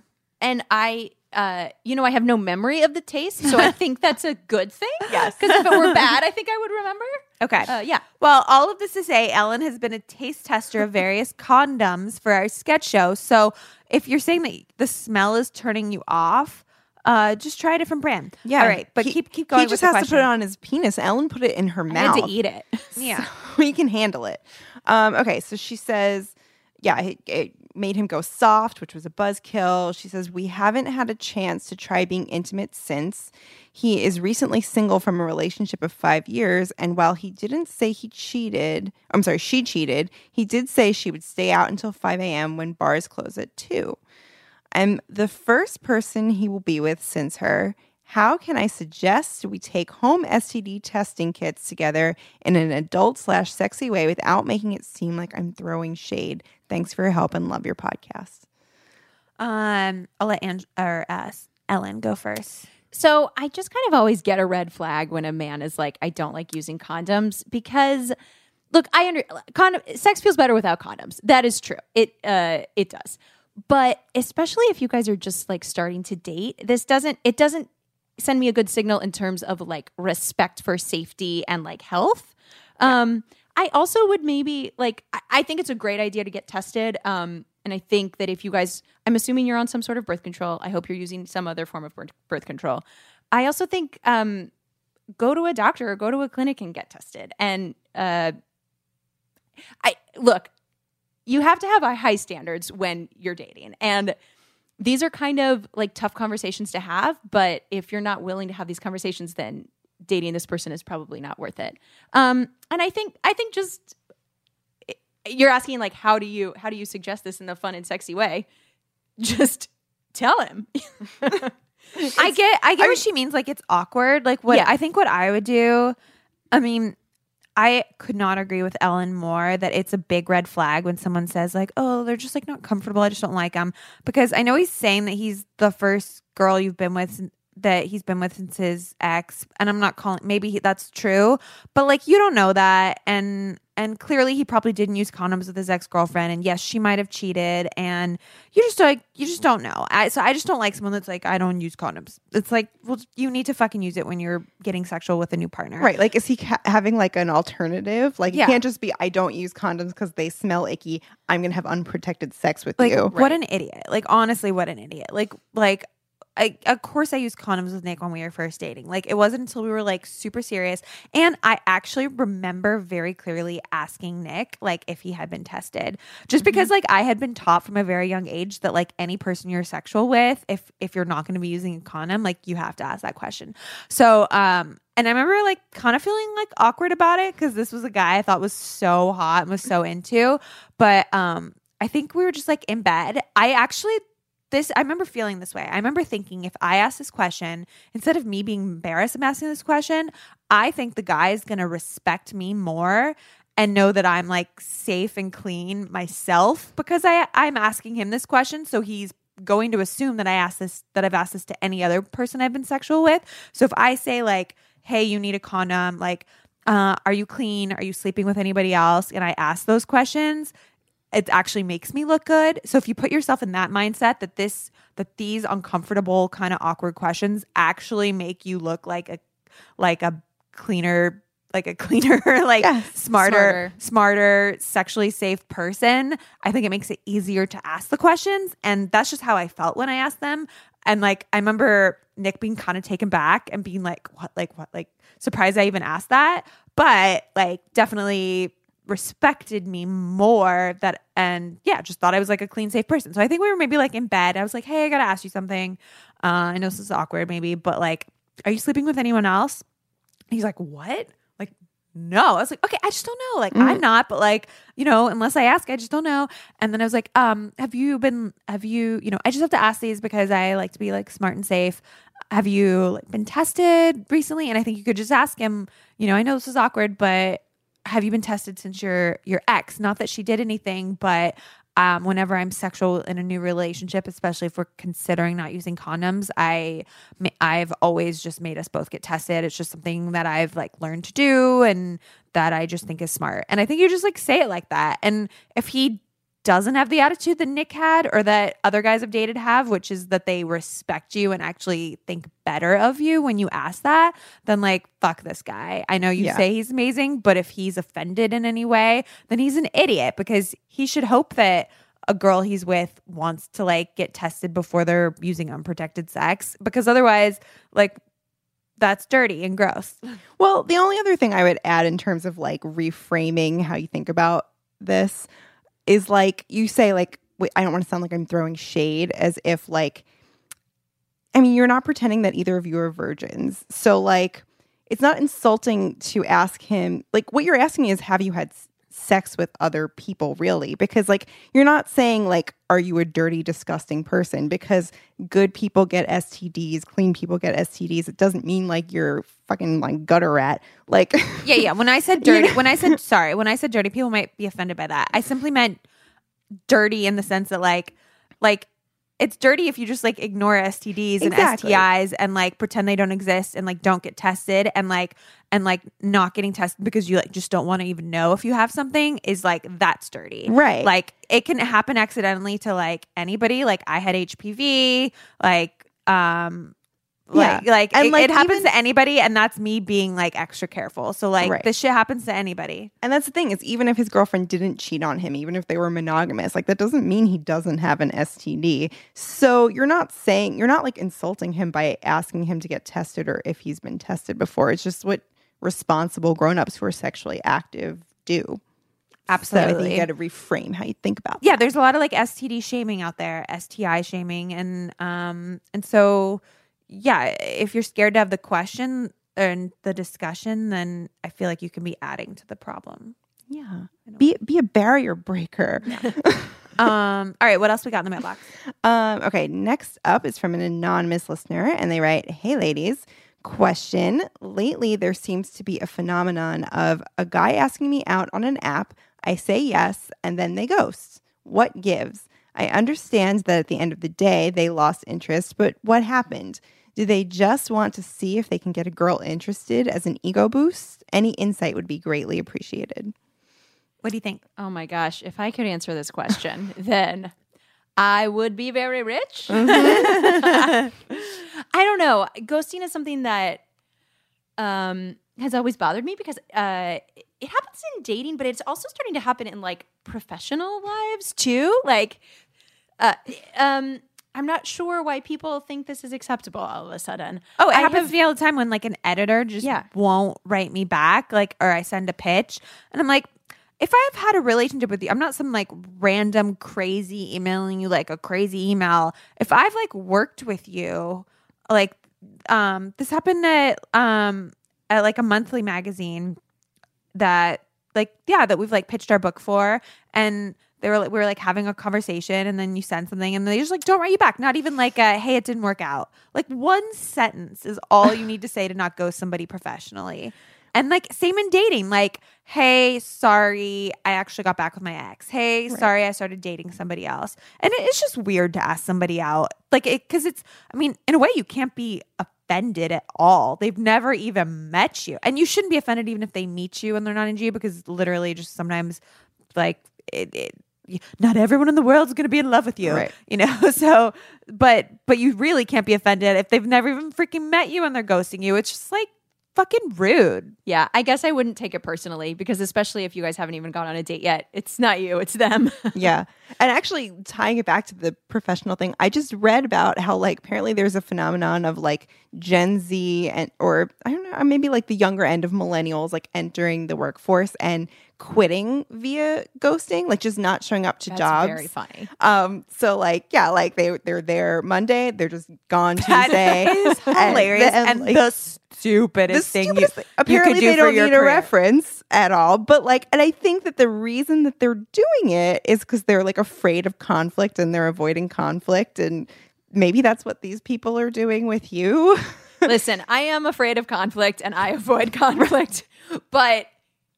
And I, uh, you know, I have no memory of the taste, so I think that's a good thing. Yes. because if it were bad, I think I would remember. okay. Uh, yeah, Well, all of this to say, Ellen has been a taste tester of various condoms for our sketch show. So if you're saying that the smell is turning you off, uh, just try a different brand. Yeah, All right, but he- keep keep going. He just with the has to put it on his penis. Ellen put it in her I mouth. had to eat it. Yeah. we can handle it. Um, okay, so she says, yeah, it, it made him go soft, which was a buzzkill. She says, we haven't had a chance to try being intimate since. He is recently single from a relationship of five years. And while he didn't say he cheated, I'm sorry, she cheated, he did say she would stay out until 5 a.m. when bars close at 2. I'm the first person he will be with since her. How can I suggest we take home STD testing kits together in an adult slash sexy way without making it seem like I'm throwing shade? Thanks for your help and love your podcast. Um, I'll let Ange- or uh, Ellen go first. So I just kind of always get a red flag when a man is like, I don't like using condoms because look, I under condom sex feels better without condoms. That is true. It uh it does. But especially if you guys are just like starting to date, this doesn't it doesn't send me a good signal in terms of like respect for safety and like health. Um I also would maybe like I, I think it's a great idea to get tested. Um and I think that if you guys I'm assuming you're on some sort of birth control. I hope you're using some other form of birth, birth control. I also think um go to a doctor or go to a clinic and get tested. And uh I look, you have to have high standards when you're dating. And these are kind of like tough conversations to have, but if you're not willing to have these conversations, then dating this person is probably not worth it. Um, and I think I think just you're asking like how do you how do you suggest this in a fun and sexy way? Just tell him. I get I get what she means. Like it's awkward. Like what Yeah. I think what I would do. I mean, I could not agree with Ellen more that it's a big red flag when someone says like, "Oh, they're just like not comfortable. I just don't like them." Because I know he's saying that he's the first girl you've been with that he's been with since his ex, and I'm not calling. Maybe he, that's true, but like you don't know that, and and clearly he probably didn't use condoms with his ex girlfriend, and yes, she might have cheated, and you just like you just don't know. I, so I just don't like someone that's like, I don't use condoms. It's like, well, you need to fucking use it when you're getting sexual with a new partner, Right. Like, is he ca- having like an alternative? Like, Yeah. you can't just be, I don't use condoms because they smell icky. I'm going to have unprotected sex with Like, you. what an idiot! Like, honestly, what an idiot! Like, like. I, of course, I used condoms with Nick when we were first dating. Like, it wasn't until we were like super serious. And I actually remember very clearly asking Nick, like, if he had been tested, just because, like, I had been taught from a very young age that, like, any person you're sexual with, if if you're not going to be using a condom, like, you have to ask that question. So, um, and I remember like kind of feeling like awkward about it because this was a guy I thought was so hot and was so into. But um, I think we were just like in bed. I actually this I remember feeling this way. I remember thinking if I ask this question, instead of me being embarrassed of asking this question, I think the guy is gonna respect me more and know that I'm like safe and clean myself because I I'm asking him this question. So he's going to assume that I asked this that I've asked this to any other person I've been sexual with. So if I say like, "Hey, you need a condom," like, uh, "Are you clean? Are you sleeping with anybody else?" and I ask those questions, it actually makes me look good. So if you put yourself in that mindset that this that these uncomfortable kind of awkward questions actually make you look like a like a cleaner like a cleaner like Yes, smarter smarter sexually safe person i think it makes it easier to ask the questions and that's just how i felt when i asked them and like I remember Nick being kind of taken back and being like, "What? Like what? Like surprised I even asked that." But like definitely respected me more that and yeah just thought i was like a clean safe person. So i think we were maybe like in bed. I was like hey i gotta ask you something. Uh i know this is awkward maybe but like are you sleeping with anyone else? He's like what? Like no. I was like okay i just don't know. Like i'm not but like you know unless i ask i just don't know. And then i was like um have you been have you you know i just have to ask these because i like to be like smart and safe. Have you like been tested recently? And i think you could just ask him you know i know this is awkward but have you been tested since your your ex? Not that she did anything but um, whenever i'm sexual in a new relationship especially if we're considering not using condoms i i've always just made us both get tested. It's just something that i've like learned to do and that i just think is smart. And i think you just like say it like that. And if he doesn't have the attitude that Nick had or that other guys I've dated have, which is that they respect you and actually think better of you when you ask that, then like, fuck this guy. I know you Yeah. say he's amazing, but if he's offended in any way, then he's an idiot because he should hope that a girl he's with wants to like get tested before they're using unprotected sex because otherwise, like, that's dirty and gross. Well, the only other thing I would add in terms of like reframing how you think about this is like you say like wait, I don't want to sound like I'm throwing shade as if like I mean, you're not pretending that either of you are virgins. So like it's not insulting to ask him like what you're asking is have you had sex with other people really because like you're not saying like are you a dirty disgusting person because good people get STDs clean people get STDs it doesn't mean like you're fucking like gutter rat like Yeah, yeah. When I said dirty, when I said sorry, when I said dirty, people might be offended by that. I simply meant dirty in the sense that like like it's dirty if you just like ignore STDs Exactly. and STIs and like pretend they don't exist and like don't get tested and like and like not getting tested because you like just don't want to even know if you have something is like that's dirty. Right. Like it can happen accidentally to like anybody. Like I had HPV, like um Yeah. like, And, it, like, it happens even- to anybody and that's me being like extra careful. So like Right. this shit happens to anybody. And that's the thing is even if his girlfriend didn't cheat on him, even if they were monogamous, like that doesn't mean he doesn't have an STD. So you're not saying you're not like insulting him by asking him to get tested or if he's been tested before. It's just what responsible grown-ups who are sexually active do. So I think Absolutely. you got to reframe how you think about yeah, there's a lot of like STD shaming out there, STI shaming, and um, and so yeah, if you're scared to have the question and the discussion, then I feel like you can be adding to the problem. Yeah. Be be a barrier breaker. um, all right, what else we got in the mailbox? Um, okay, next up is from an anonymous listener, and they write, Hey, ladies, question. Lately, there seems to be a phenomenon of a guy asking me out on an app. I say yes, and then they ghost. What gives? I understand that at the end of the day, they lost interest, but what happened? Do they just want to see if they can get a girl interested as an ego boost? Any insight would be greatly appreciated. What do you think? Oh my gosh, if I could answer this question, then I would be very rich. I don't know. Ghosting is something that um, has always bothered me because uh, it happens in dating, but it's also starting to happen in like professional lives too. Like, uh, um, I'm not sure why people think this is acceptable all of a sudden. Oh, it I happens have- to me all the time when like an editor just Yeah. won't write me back, like, or I send a pitch, and I'm like, if I have had a relationship with you, I'm not some like random crazy emailing you like a crazy email. If I've like worked with you, like, um, this happened at um at like a monthly magazine that like yeah that we've like pitched our book for and they were like we were like having a conversation and then you send something and they just like don't write you back. Not even like a, hey it didn't work out. Like one sentence is all you need to say to not ghost somebody professionally. And like same in dating. Like hey sorry i actually got back with my ex. Hey sorry i started dating somebody else. And it- it's just weird to ask somebody out. Like it because it's i mean in a way you can't be offended at all. They've never even met you. And you shouldn't be offended even if they meet you and they're not into you because literally just sometimes like it, it not everyone in the world is going to be in love with you Right. you know so but but you really can't be offended if they've never even freaking met you and they're ghosting you it's just like fucking rude. Yeah, I guess I wouldn't take it personally because especially if you guys haven't even gone on a date yet, it's not you, it's them. yeah. And actually tying it back to the professional thing, I just read about how like apparently there's a phenomenon of like Gen Z and or I don't know, maybe like the younger end of millennials like entering the workforce and quitting via ghosting, like just not showing up to That's jobs. very funny. Um, so like, yeah, like they they're there Monday, they're just gone Tuesday. is and hilarious then, and like, the the stupidest thing you, stupidest thing. Apparently, you do they don't need a reference at all. But like, and I think that the reason that they're doing it is because they're like afraid of conflict and they're avoiding conflict, and maybe that's what these people are doing with you. Listen, I am afraid of conflict and I avoid conflict, but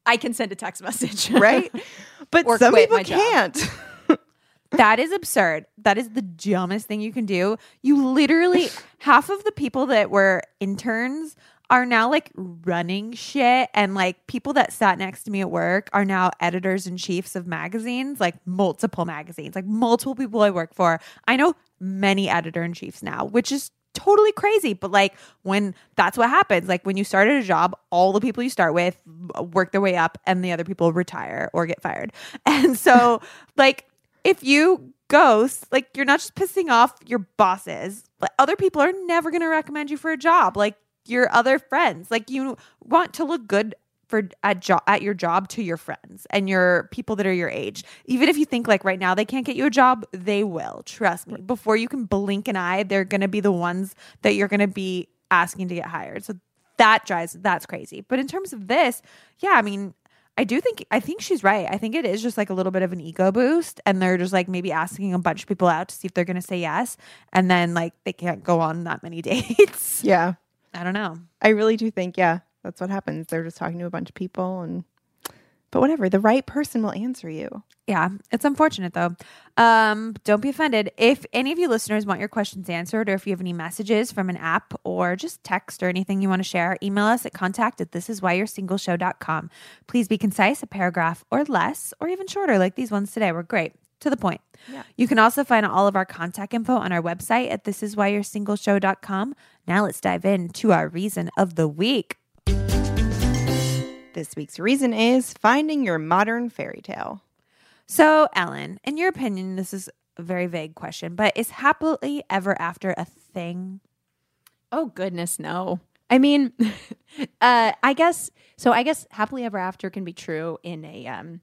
I can send a text message. right? But some people can't. That is absurd. That is the dumbest thing you can do. You literally, half of the people that were interns are now like running shit. And like people that sat next to me at work are now editors in chiefs of magazines, like multiple magazines, like multiple people I work for. I know many editor in chiefs now, which is totally crazy. But like when that's what happens, like when you start at a job, all the people you start with work their way up and the other people retire or get fired. And so, like, if you ghost, like you're not just pissing off your bosses, but other people are never going to recommend you for a job. Like your other friends, like you want to look good for at job at your job to your friends and your people that are your age. Even if you think like right now they can't get you a job, they will. Trust me. Before you can blink an eye, they're going to be the ones that you're going to be asking to get hired. So that drives that's crazy. But in terms of this, yeah, I mean, I do think I think she's right. I think it is just like a little bit of an ego boost and they're just like maybe asking a bunch of people out to see if they're going to say yes and then like they can't go on that many dates. Yeah, I don't know. I really do think yeah, that's what happens. They're just talking to a bunch of people, and but whatever, the right person will answer you. Yeah, it's unfortunate though. Um, don't be offended. If any of you listeners want your questions answered, or if you have any messages from an app or just text or anything you want to share, email us at contact at thisiswhyyou'resingleshow.com. Please be concise, a paragraph or less, or even shorter, like these ones today were great. To the point. Yeah. You can also find all of our contact info on our website at thisiswhyyou'resingleshow.com. Now let's dive into our reason of the week. This week's reason is finding your modern fairy tale. So, Ellen, in your opinion, this is a very vague question, but is happily ever after a thing? Oh goodness, no. I mean, uh, I guess so. I guess happily ever after can be true in a um,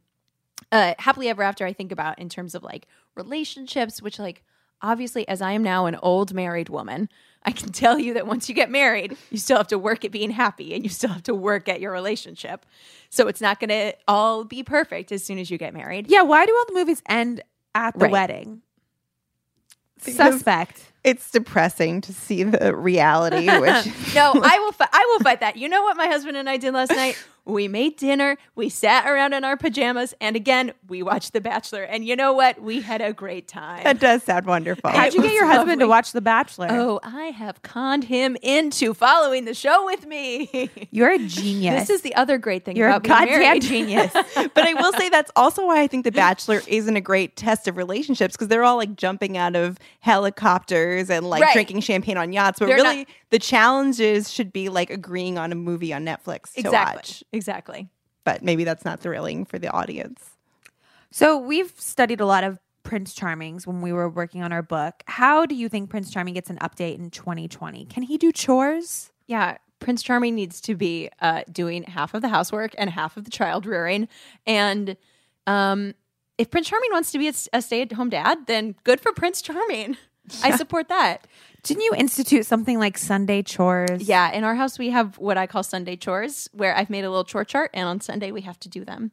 uh, happily ever after. I think about in terms of like relationships, which like obviously, as I am now an old married woman, I can tell you that once you get married, you still have to work at being happy, and you still have to work at your relationship. So it's not going to all be perfect as soon as you get married. Yeah, why do all the movies end at the Right. wedding? Because- Suspect. It's depressing to see the reality, which no, I will. Fi- I will fight that. You know what my husband and I did last night? We made dinner. We sat around in our pajamas, and again, we watched The Bachelor. And you know what? We had a great time. that does sound wonderful. How'd you get was your husband to watch The Bachelor? oh, I have conned him into following the show with me. You're a genius. this is the other great thing You're a about being goddamn married. genius. but I will say that's also why I think The Bachelor isn't a great test of relationships because they're all like jumping out of helicopters and like Right. drinking champagne on yachts. But They're really, not- the challenges should be like agreeing on a movie on Netflix to exactly. watch. Exactly. But maybe that's not thrilling for the audience. so we've studied a lot of Prince Charmings when we were working on our book. How do you think Prince Charming gets an update in 2020? Can he do chores? Yeah, Prince Charming needs to be uh, doing half of the housework and half of the child rearing. And um, if Prince Charming wants to be a, a stay at home dad, then good for Prince Charming. I support that. Didn't you institute something like Sunday chores? Yeah, in our house we have what I call Sunday chores, where I've made a little chore chart, and on Sunday we have to do them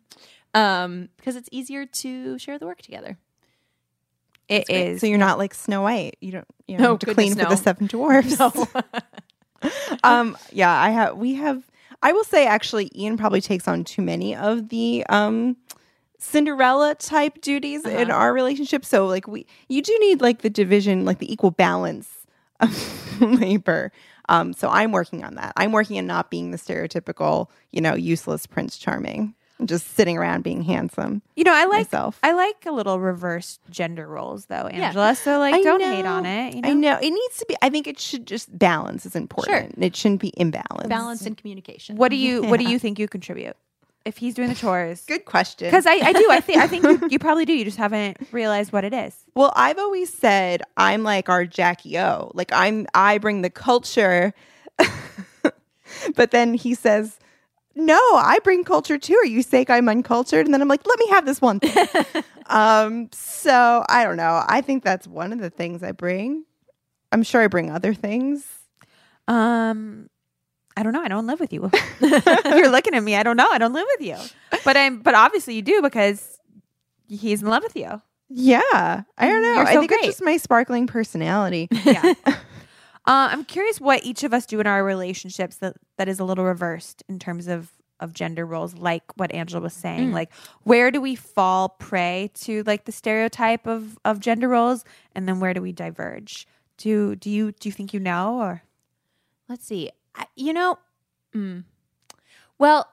um, because it's easier to share the work together. it is. So you're not like Snow White. You don't you know, No, have to clean goodness, for the seven dwarfs. um, yeah, I have. We have. I will say, actually, Ian probably takes on too many of the um, Cinderella type duties in our relationship. So, like, we you do need like the division, like the equal balance of labor. Um, so I'm working on that. I'm working on not being the stereotypical, you know, useless Prince Charming. I'm just sitting around being handsome. You know, I like myself. I like a little reverse gender roles though, Angela. So like I don't hate on it. You know? I know it needs to be. I think it should just balance is important. It shouldn't be imbalance. Balance and communication. What do you what do you think you contribute? If he's doing the chores. Good question. Because I, I do. I think I think you, you probably do. You just haven't realized what it is. Well, I've always said I'm like our Jackie O. Like I'm I bring the culture. but then he says, "No, I bring culture too. Are you saying I'm uncultured?" And then I'm like, "Let me have this one thing." um, so I don't know. I think that's one of the things I bring. I'm sure I bring other things. Um, I don't know. I don't live with you. You're looking at me. I don't know. I don't live with you. But I'm. But obviously you do because he's in love with you. Yeah, I don't know. You're I so think great. it's just my sparkling personality. Yeah. uh, I'm curious what each of us do in our relationships that that is a little reversed in terms of of gender roles, like what Angela was saying. Like, where do we fall prey to like the stereotype of of gender roles, and then where do we diverge? Do do you do you think you know or Let's see. I, you know, mm. well,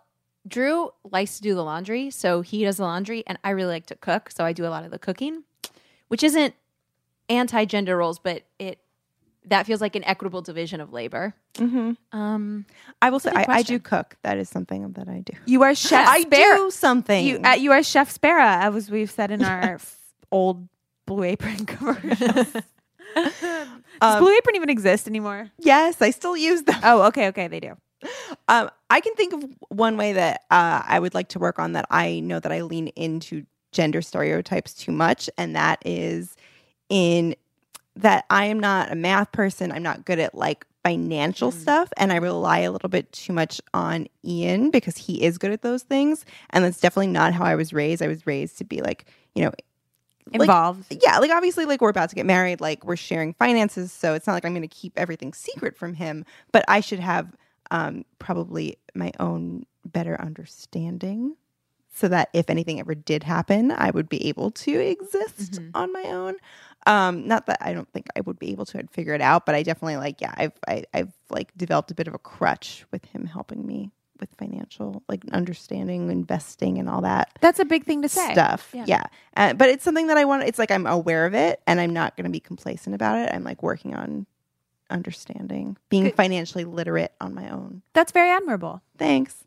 Drew likes to do the laundry, so he does the laundry, and I really like to cook, so I do a lot of the cooking, which isn't anti-gender roles, but it that feels like an equitable division of labor. hmm Um, I will say I, I do cook. That is something that I do. you are Chef I Sparrow? do something. You uh, you are Chef Sparrow, as we've said in our old Blue Apron commercials. Does Um, Blue Apron even exist anymore? yes, I still use them. Oh, okay, okay, they do. Um, I can think of one way that uh, I would like to work on that I know that I lean into gender stereotypes too much, and that is in that I am not a math person. I'm not good at like financial stuff, and I rely a little bit too much on Ian because he is good at those things, and that's definitely not how I was raised. I was raised to be like, you know, like- Involved. yeah, like obviously, like we're about to get married, like we're sharing finances, so it's not like I'm going to keep everything secret from him. But I should have um, probably my own better understanding, so that if anything ever did happen, I would be able to exist on my own. Um, not that I don't think I would be able to figure it out, but I definitely like, yeah, I've I, I've like developed a bit of a crutch with him helping me with financial like understanding, investing, and all that That's a big thing to say. stuff. Yeah. Yeah. Uh, but it's something that I want. It's like I'm aware of it and I'm not going to be complacent about it. I'm like working on understanding, being Good. financially literate on my own. That's very admirable. Thanks.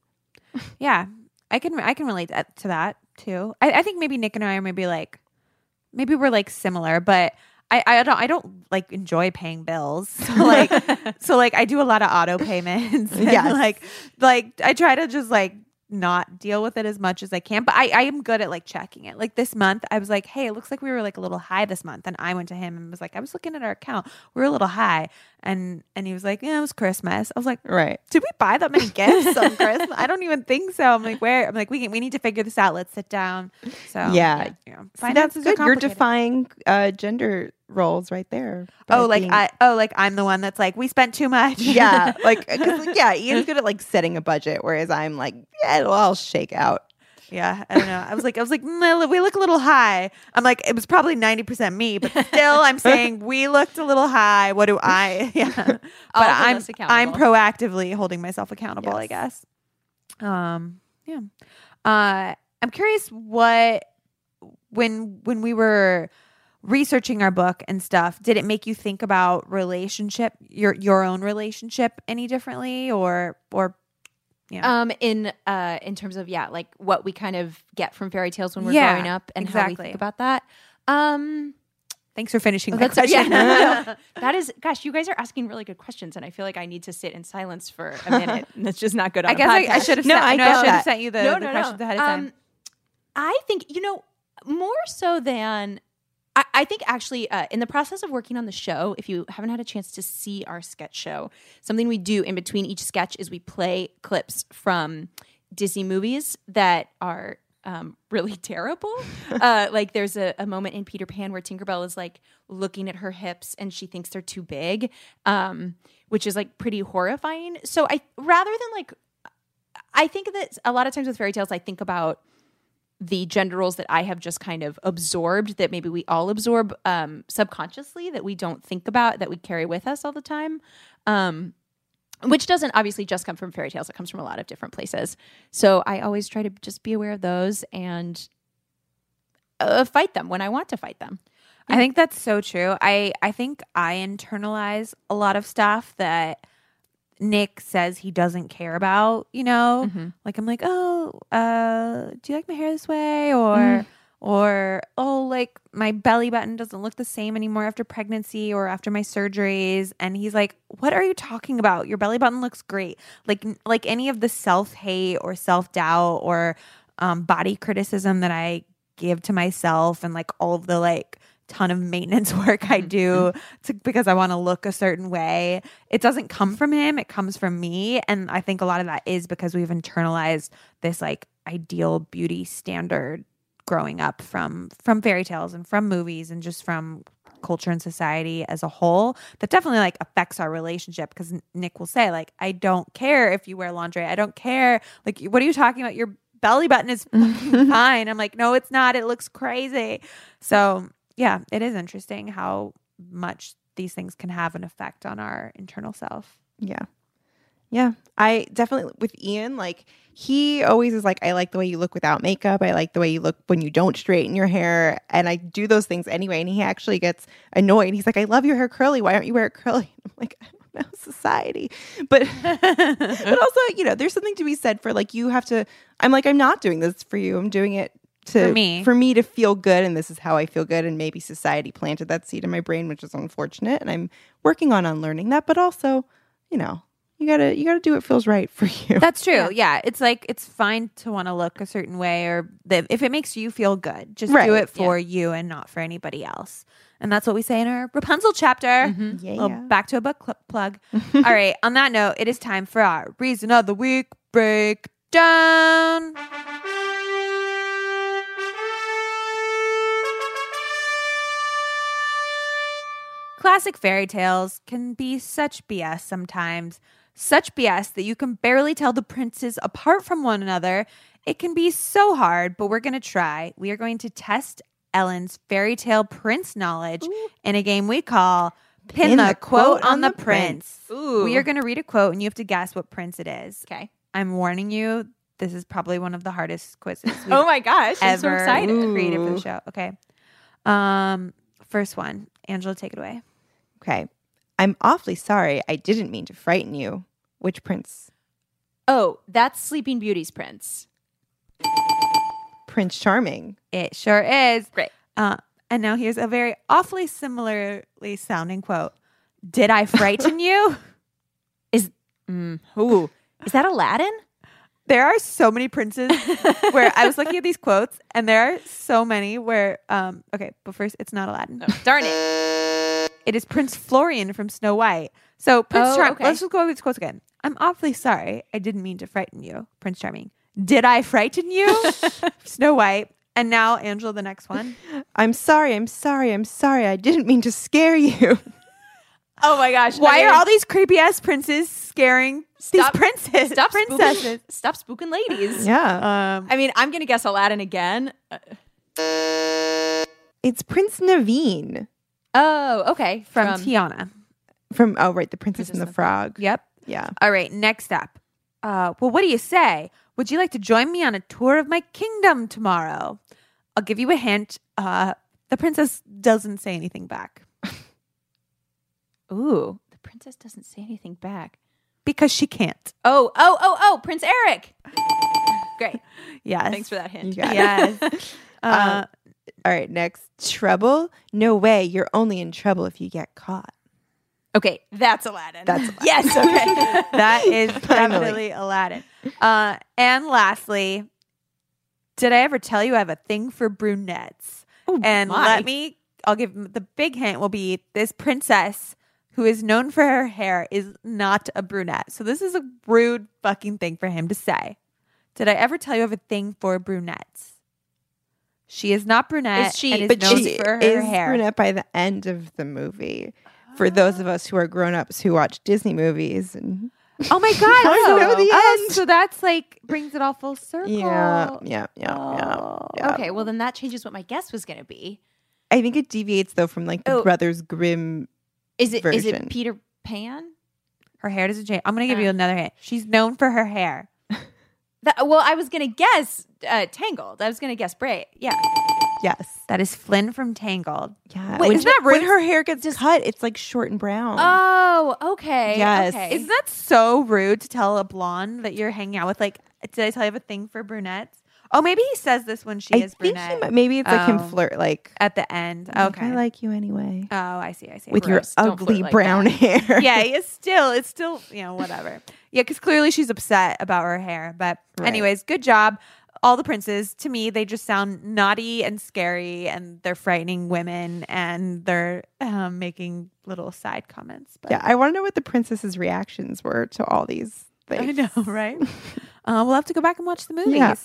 Yeah, I can I can relate that, to that too. I, I think maybe Nick and I are maybe like maybe we're like similar, but I, I don't I don't like enjoy paying bills. So like so like I do a lot of auto payments. Yeah. Like like I try to just like not deal with it as much as I can. But I, I am good at like checking it. Like this month, I was like, hey, it looks like we were like a little high this month. And I went to him and was like, I was looking at our account. We were a little high. And and he was like, Yeah, it was Christmas. I was like, Right. did we buy that many gifts on Christmas? I don't even think so. I'm like, where? I'm like, we can, we need to figure this out. Let's sit down. So Yeah. you know, See, that's finances are good. You're defying uh, gender roles right there. Oh, like being- I oh like I'm the one that's like we spent too much. yeah, like like, yeah, Ian's good at like setting a budget, whereas I'm like, yeah, it'll all shake out. yeah. I don't know. I was like I was like mm, we look a little high. I'm like it was probably ninety percent me, but still I'm saying we looked a little high. What do I? Yeah, but I'm I'm proactively holding myself accountable. I guess. Um. Yeah. Uh. I'm curious what when when we were researching our book and stuff did it make you think about relationship your your own relationship any differently or or yeah um, in uh, in terms of yeah, like what we kind of get from fairy tales when we're Yeah, growing up and how we think about that. Um, thanks for finishing Oh, that that's question yeah. no, that is, gosh, you guys are asking really good questions, and I feel like I need to sit in silence for a minute. and that's just not good. On i guess I, I should have No, sent, I no, I should have sent you the, no, the no, questions no. ahead of time Um, I think you know more so than I, I think actually uh, in the process of working on the show. If you haven't had a chance to see our sketch show, something we do in between each sketch is we play clips from Disney movies that are um, really terrible. uh, like there's a, a moment in Peter Pan where Tinkerbell is like looking at her hips and she thinks they're too big, um, which is like pretty horrifying. So I rather than like I think that a lot of times with fairy tales, I think about the gender roles that I have just kind of absorbed, that maybe we all absorb um, subconsciously, that we don't think about, that we carry with us all the time. Um, which doesn't obviously just come from fairy tales. It comes from a lot of different places. So I always try to just be aware of those and uh, fight them when I want to fight them. I think that's so true. I I think I internalize a lot of stuff that Nick says he doesn't care about, you know? Like I'm like, "Oh, uh, do you like my hair this way?" or or oh, like my belly button doesn't look the same anymore after pregnancy or after my surgeries and he's like, "What are you talking about? Your belly button looks great." Like like any of the self-hate or self-doubt or um, body criticism that I give to myself and like all of the like ton of maintenance work I do mm-hmm. to, because I want to look a certain way. It doesn't come from him, it comes from me. And I think a lot of that is because we've internalized this like ideal beauty standard growing up from from fairy tales and from movies and just from culture and society as a whole that definitely like affects our relationship. Because Nick will say like I don't care if you wear lingerie. I don't care. Like what are you talking about? Your belly button is fine. I'm like no it's not. It looks crazy. So yeah it is interesting how much these things can have an effect on our internal self Yeah. Yeah. I definitely with Ian, like he always is like, I like the way you look without makeup. I like the way you look when you don't straighten your hair. And I do those things anyway. And he actually gets annoyed. He's like, I love your hair curly. Why don't you wear it curly? I'm like, I don't know, society. But but also, you know, there's something to be said for like you have to I'm like, I'm not doing this for you. I'm doing it to For me. for me to feel good and this is how I feel good and maybe society planted that seed in my brain which is unfortunate and I'm working on unlearning that but also you know you gotta you gotta do what feels right for you That's true. Yeah. It's like it's fine to want to look a certain way or if it makes you feel good, just Right, do it for you and not for anybody else. And that's what we say in our Rapunzel chapter. Mm-hmm. Yeah, Little yeah. back to a book cl- plug. All right. On that note, it is time for our reason of the week breakdown. Classic fairy tales can be such BS sometimes. Such BS that you can barely tell the princes apart from one another. It can be so hard, but we're going to try. We are going to test Ellen's fairy tale prince knowledge in a game we call Pin, the, Quote on the Prince. Ooh. We are going to read a quote and you have to guess what prince it is. Okay. I'm warning you, this is probably one of the hardest quizzes Oh my gosh. I'm so excited. created for the Ooh. show. Okay. Um, first one, Angela, take it away. Okay i'm awfully sorry i didn't mean to frighten you which prince Oh, that's Sleeping Beauty's prince. prince charming It sure is. Great. Uh, and now here's a very awfully similarly sounding quote. Did I frighten you? Is mm, ooh, is that Aladdin? There are so many princes where I was looking at these quotes, and there are so many where, um, okay, but first, it's not Aladdin. Darn it. It is Prince Florian from Snow White. So, Prince Oh, Charming, okay. let's just go over these quotes again. I'm awfully sorry. I didn't mean to frighten you, Prince Charming. Did I frighten you? Snow White. And now, Angela, the next one. i'm sorry i'm sorry i'm sorry i didn't mean to scare you Oh my gosh. Why I are all these creepy ass princes scaring Stop- these princes? stop princesses. spooking, stop spooking ladies? yeah Um, I mean, I'm gonna guess Aladdin again. Uh, it's prince naveen oh, okay. from, Tiana. from oh right the princess, Princess and the and the frog Yep. yeah All right. Next up. Uh, well, what do you say? Would you like to join me on a tour of my kingdom tomorrow? I'll give you a hint. Uh, the princess doesn't say anything back Ooh, the princess doesn't say anything back. because she can't. Oh, oh, oh, oh, Prince Eric. Great. Yes. Thanks for that hint. You got. Yes. uh, all right next trouble no way you're only in trouble if you get caught Okay, that's Aladdin. That's Aladdin. yes. Okay. that is Finally. definitely Aladdin. Uh, and lastly, did I ever tell you I have a thing for brunettes? Oh, and my. let me, I'll give the big hint will be this princess who is known for her hair is not a brunette. So this is a rude fucking thing for him to say. Did I ever tell you I have a thing for brunettes? She is not brunette. Is she- and is but she for her is hair. brunette by the end of the movie for those of us who are grown-ups who watch disney movies and Oh my god! I so, know the oh, end. so that's like brings it all full circle. yeah yeah yeah yeah, Oh. yeah. Okay, well then that changes what my guess was going to be. i think it deviates though from like the Oh. brothers grimm Is it is Version. it Peter Pan? Her hair doesn't change. I'm gonna give you Uh. another hint. She's known for her hair. That- well, I was gonna guess uh, Tangled. I was gonna guess Bray. Yeah. Yes. That is Flynn from Tangled. Yeah. Wait, when, isn't that when her hair gets just, cut, it's like short and brown. Oh, okay. Yes. Okay. Isn't that so rude to tell a blonde that you're hanging out with? Like, did I tell you I have a thing for brunettes? Oh, maybe he says this when she I is brunette he maybe it's like him Oh. flirt like at the end. like, Okay. I like you anyway. oh, I see. I see. with gross. your ugly like brown that. hair. yeah, it's still, it's still, you know, whatever. Yeah, because clearly she's upset about her hair. But, Right. anyways, good job. All the princes, to me, they just sound naughty and scary, and they're frightening women, and they're um, making little side comments. But Yeah, I want to know what the princess's reactions were to all these. I know, right? uh, we'll have to go back and watch the movies. Yeah.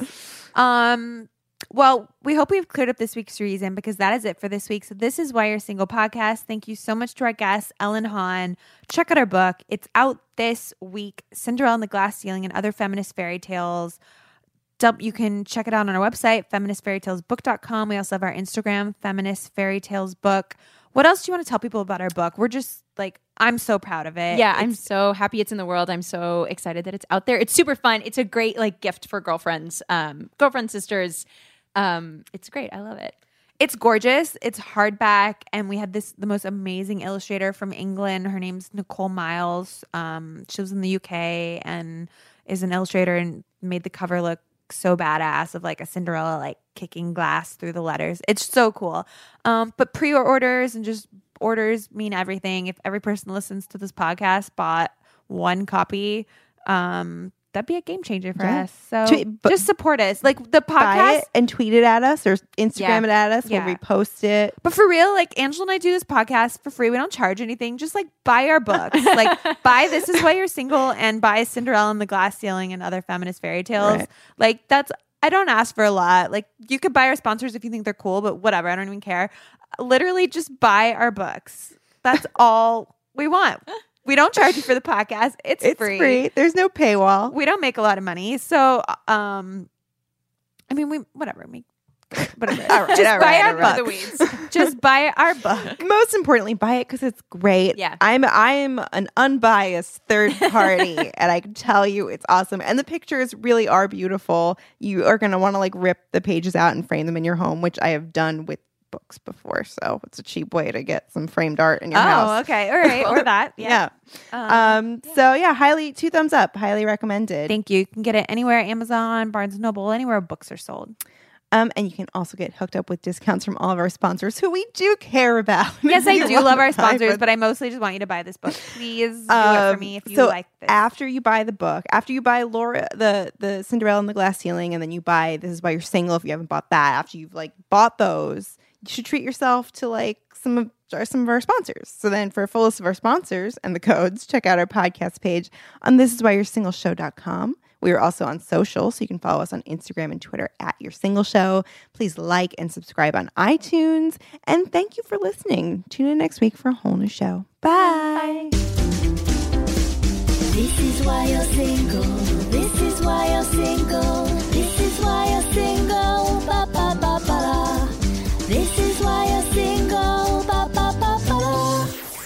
Um. Well, we hope we've cleared up this week's reason because that is it for this week. So this is why you're single podcast. Thank you so much to our guest Ellen Haun. Check out our book. It's out this week. Cinderella and the Glass Ceiling and other feminist fairy tales. You can check it out on our website, feministfairytalesbook.com. We also have our Instagram, Feminist Fairy Tales Book. What else do you want to tell people about our book? We're just like, I'm so proud of it. Yeah, I'm so happy it's in the world. I'm so excited that it's out there. It's super fun. It's a great like gift for girlfriends, um, girlfriend sisters. Um, it's great. I love it. It's gorgeous. It's hardback, and we had this the most amazing illustrator from England. Her name's Nicole Miles. Um, she lives in the UK and is an illustrator and made the cover look so badass of like a Cinderella like kicking glass through the letters. It's so cool. Um, but pre-orders and just orders mean everything. If every person listens to this podcast bought one copy, um, that'd be a game changer for Yeah. us. So Tweet- just support us. Like the Buy podcast it and tweet it at us or Instagram Yeah. it at us. Yeah. We'll repost it. But for real, like Angela and I do this podcast for free. We don't charge anything. Just like buy our books. like buy This Is Why You're Single and buy Cinderella and the Glass Ceiling and other feminist fairy tales. Right. Like that's I don't ask for a lot. Like you could buy our sponsors if you think they're cool, but whatever. I don't even care. Literally just buy our books. That's all we want. We don't charge you for the podcast. It's, It's free. There's no paywall. We don't make a lot of money. So um I mean we whatever. We whatever. All right, just all buy right, our books. just buy our book. Most importantly, buy it because it's great. Yeah. I'm I'm an unbiased third party, and I can tell you it's awesome. And the pictures really are beautiful. You are gonna want to like rip the pages out and frame them in your home, which I have done with books before. So it's a cheap way to get some framed art in your Oh, house. Oh, okay. All right. Or that. Yeah. Yeah. Um. So yeah, highly two thumbs up. Highly recommended. Thank you. You can get it anywhere Amazon, Barnes and Noble, anywhere books are sold. Um, and you can also get hooked up with discounts from all of our sponsors who we do care about. Yes, I do love our sponsors, but I mostly just want you to buy this book. Please do it for Um, me if you so like this. After you buy the book, after you buy Laura the the Cinderella and the Glass Ceiling, and then you buy This Is Why You're Single if you haven't bought that. After you've like bought those, you should treat yourself to like some of our some of our sponsors. So then for a full list of our sponsors and the codes, check out our podcast page on this is why you're singleshow.com. We are also on social, so you can follow us on Instagram and Twitter at Your Single Show. Please like and subscribe on iTunes. And thank you for listening. Tune in next week for a whole new show. Bye. This is why you're single. This is why you're single.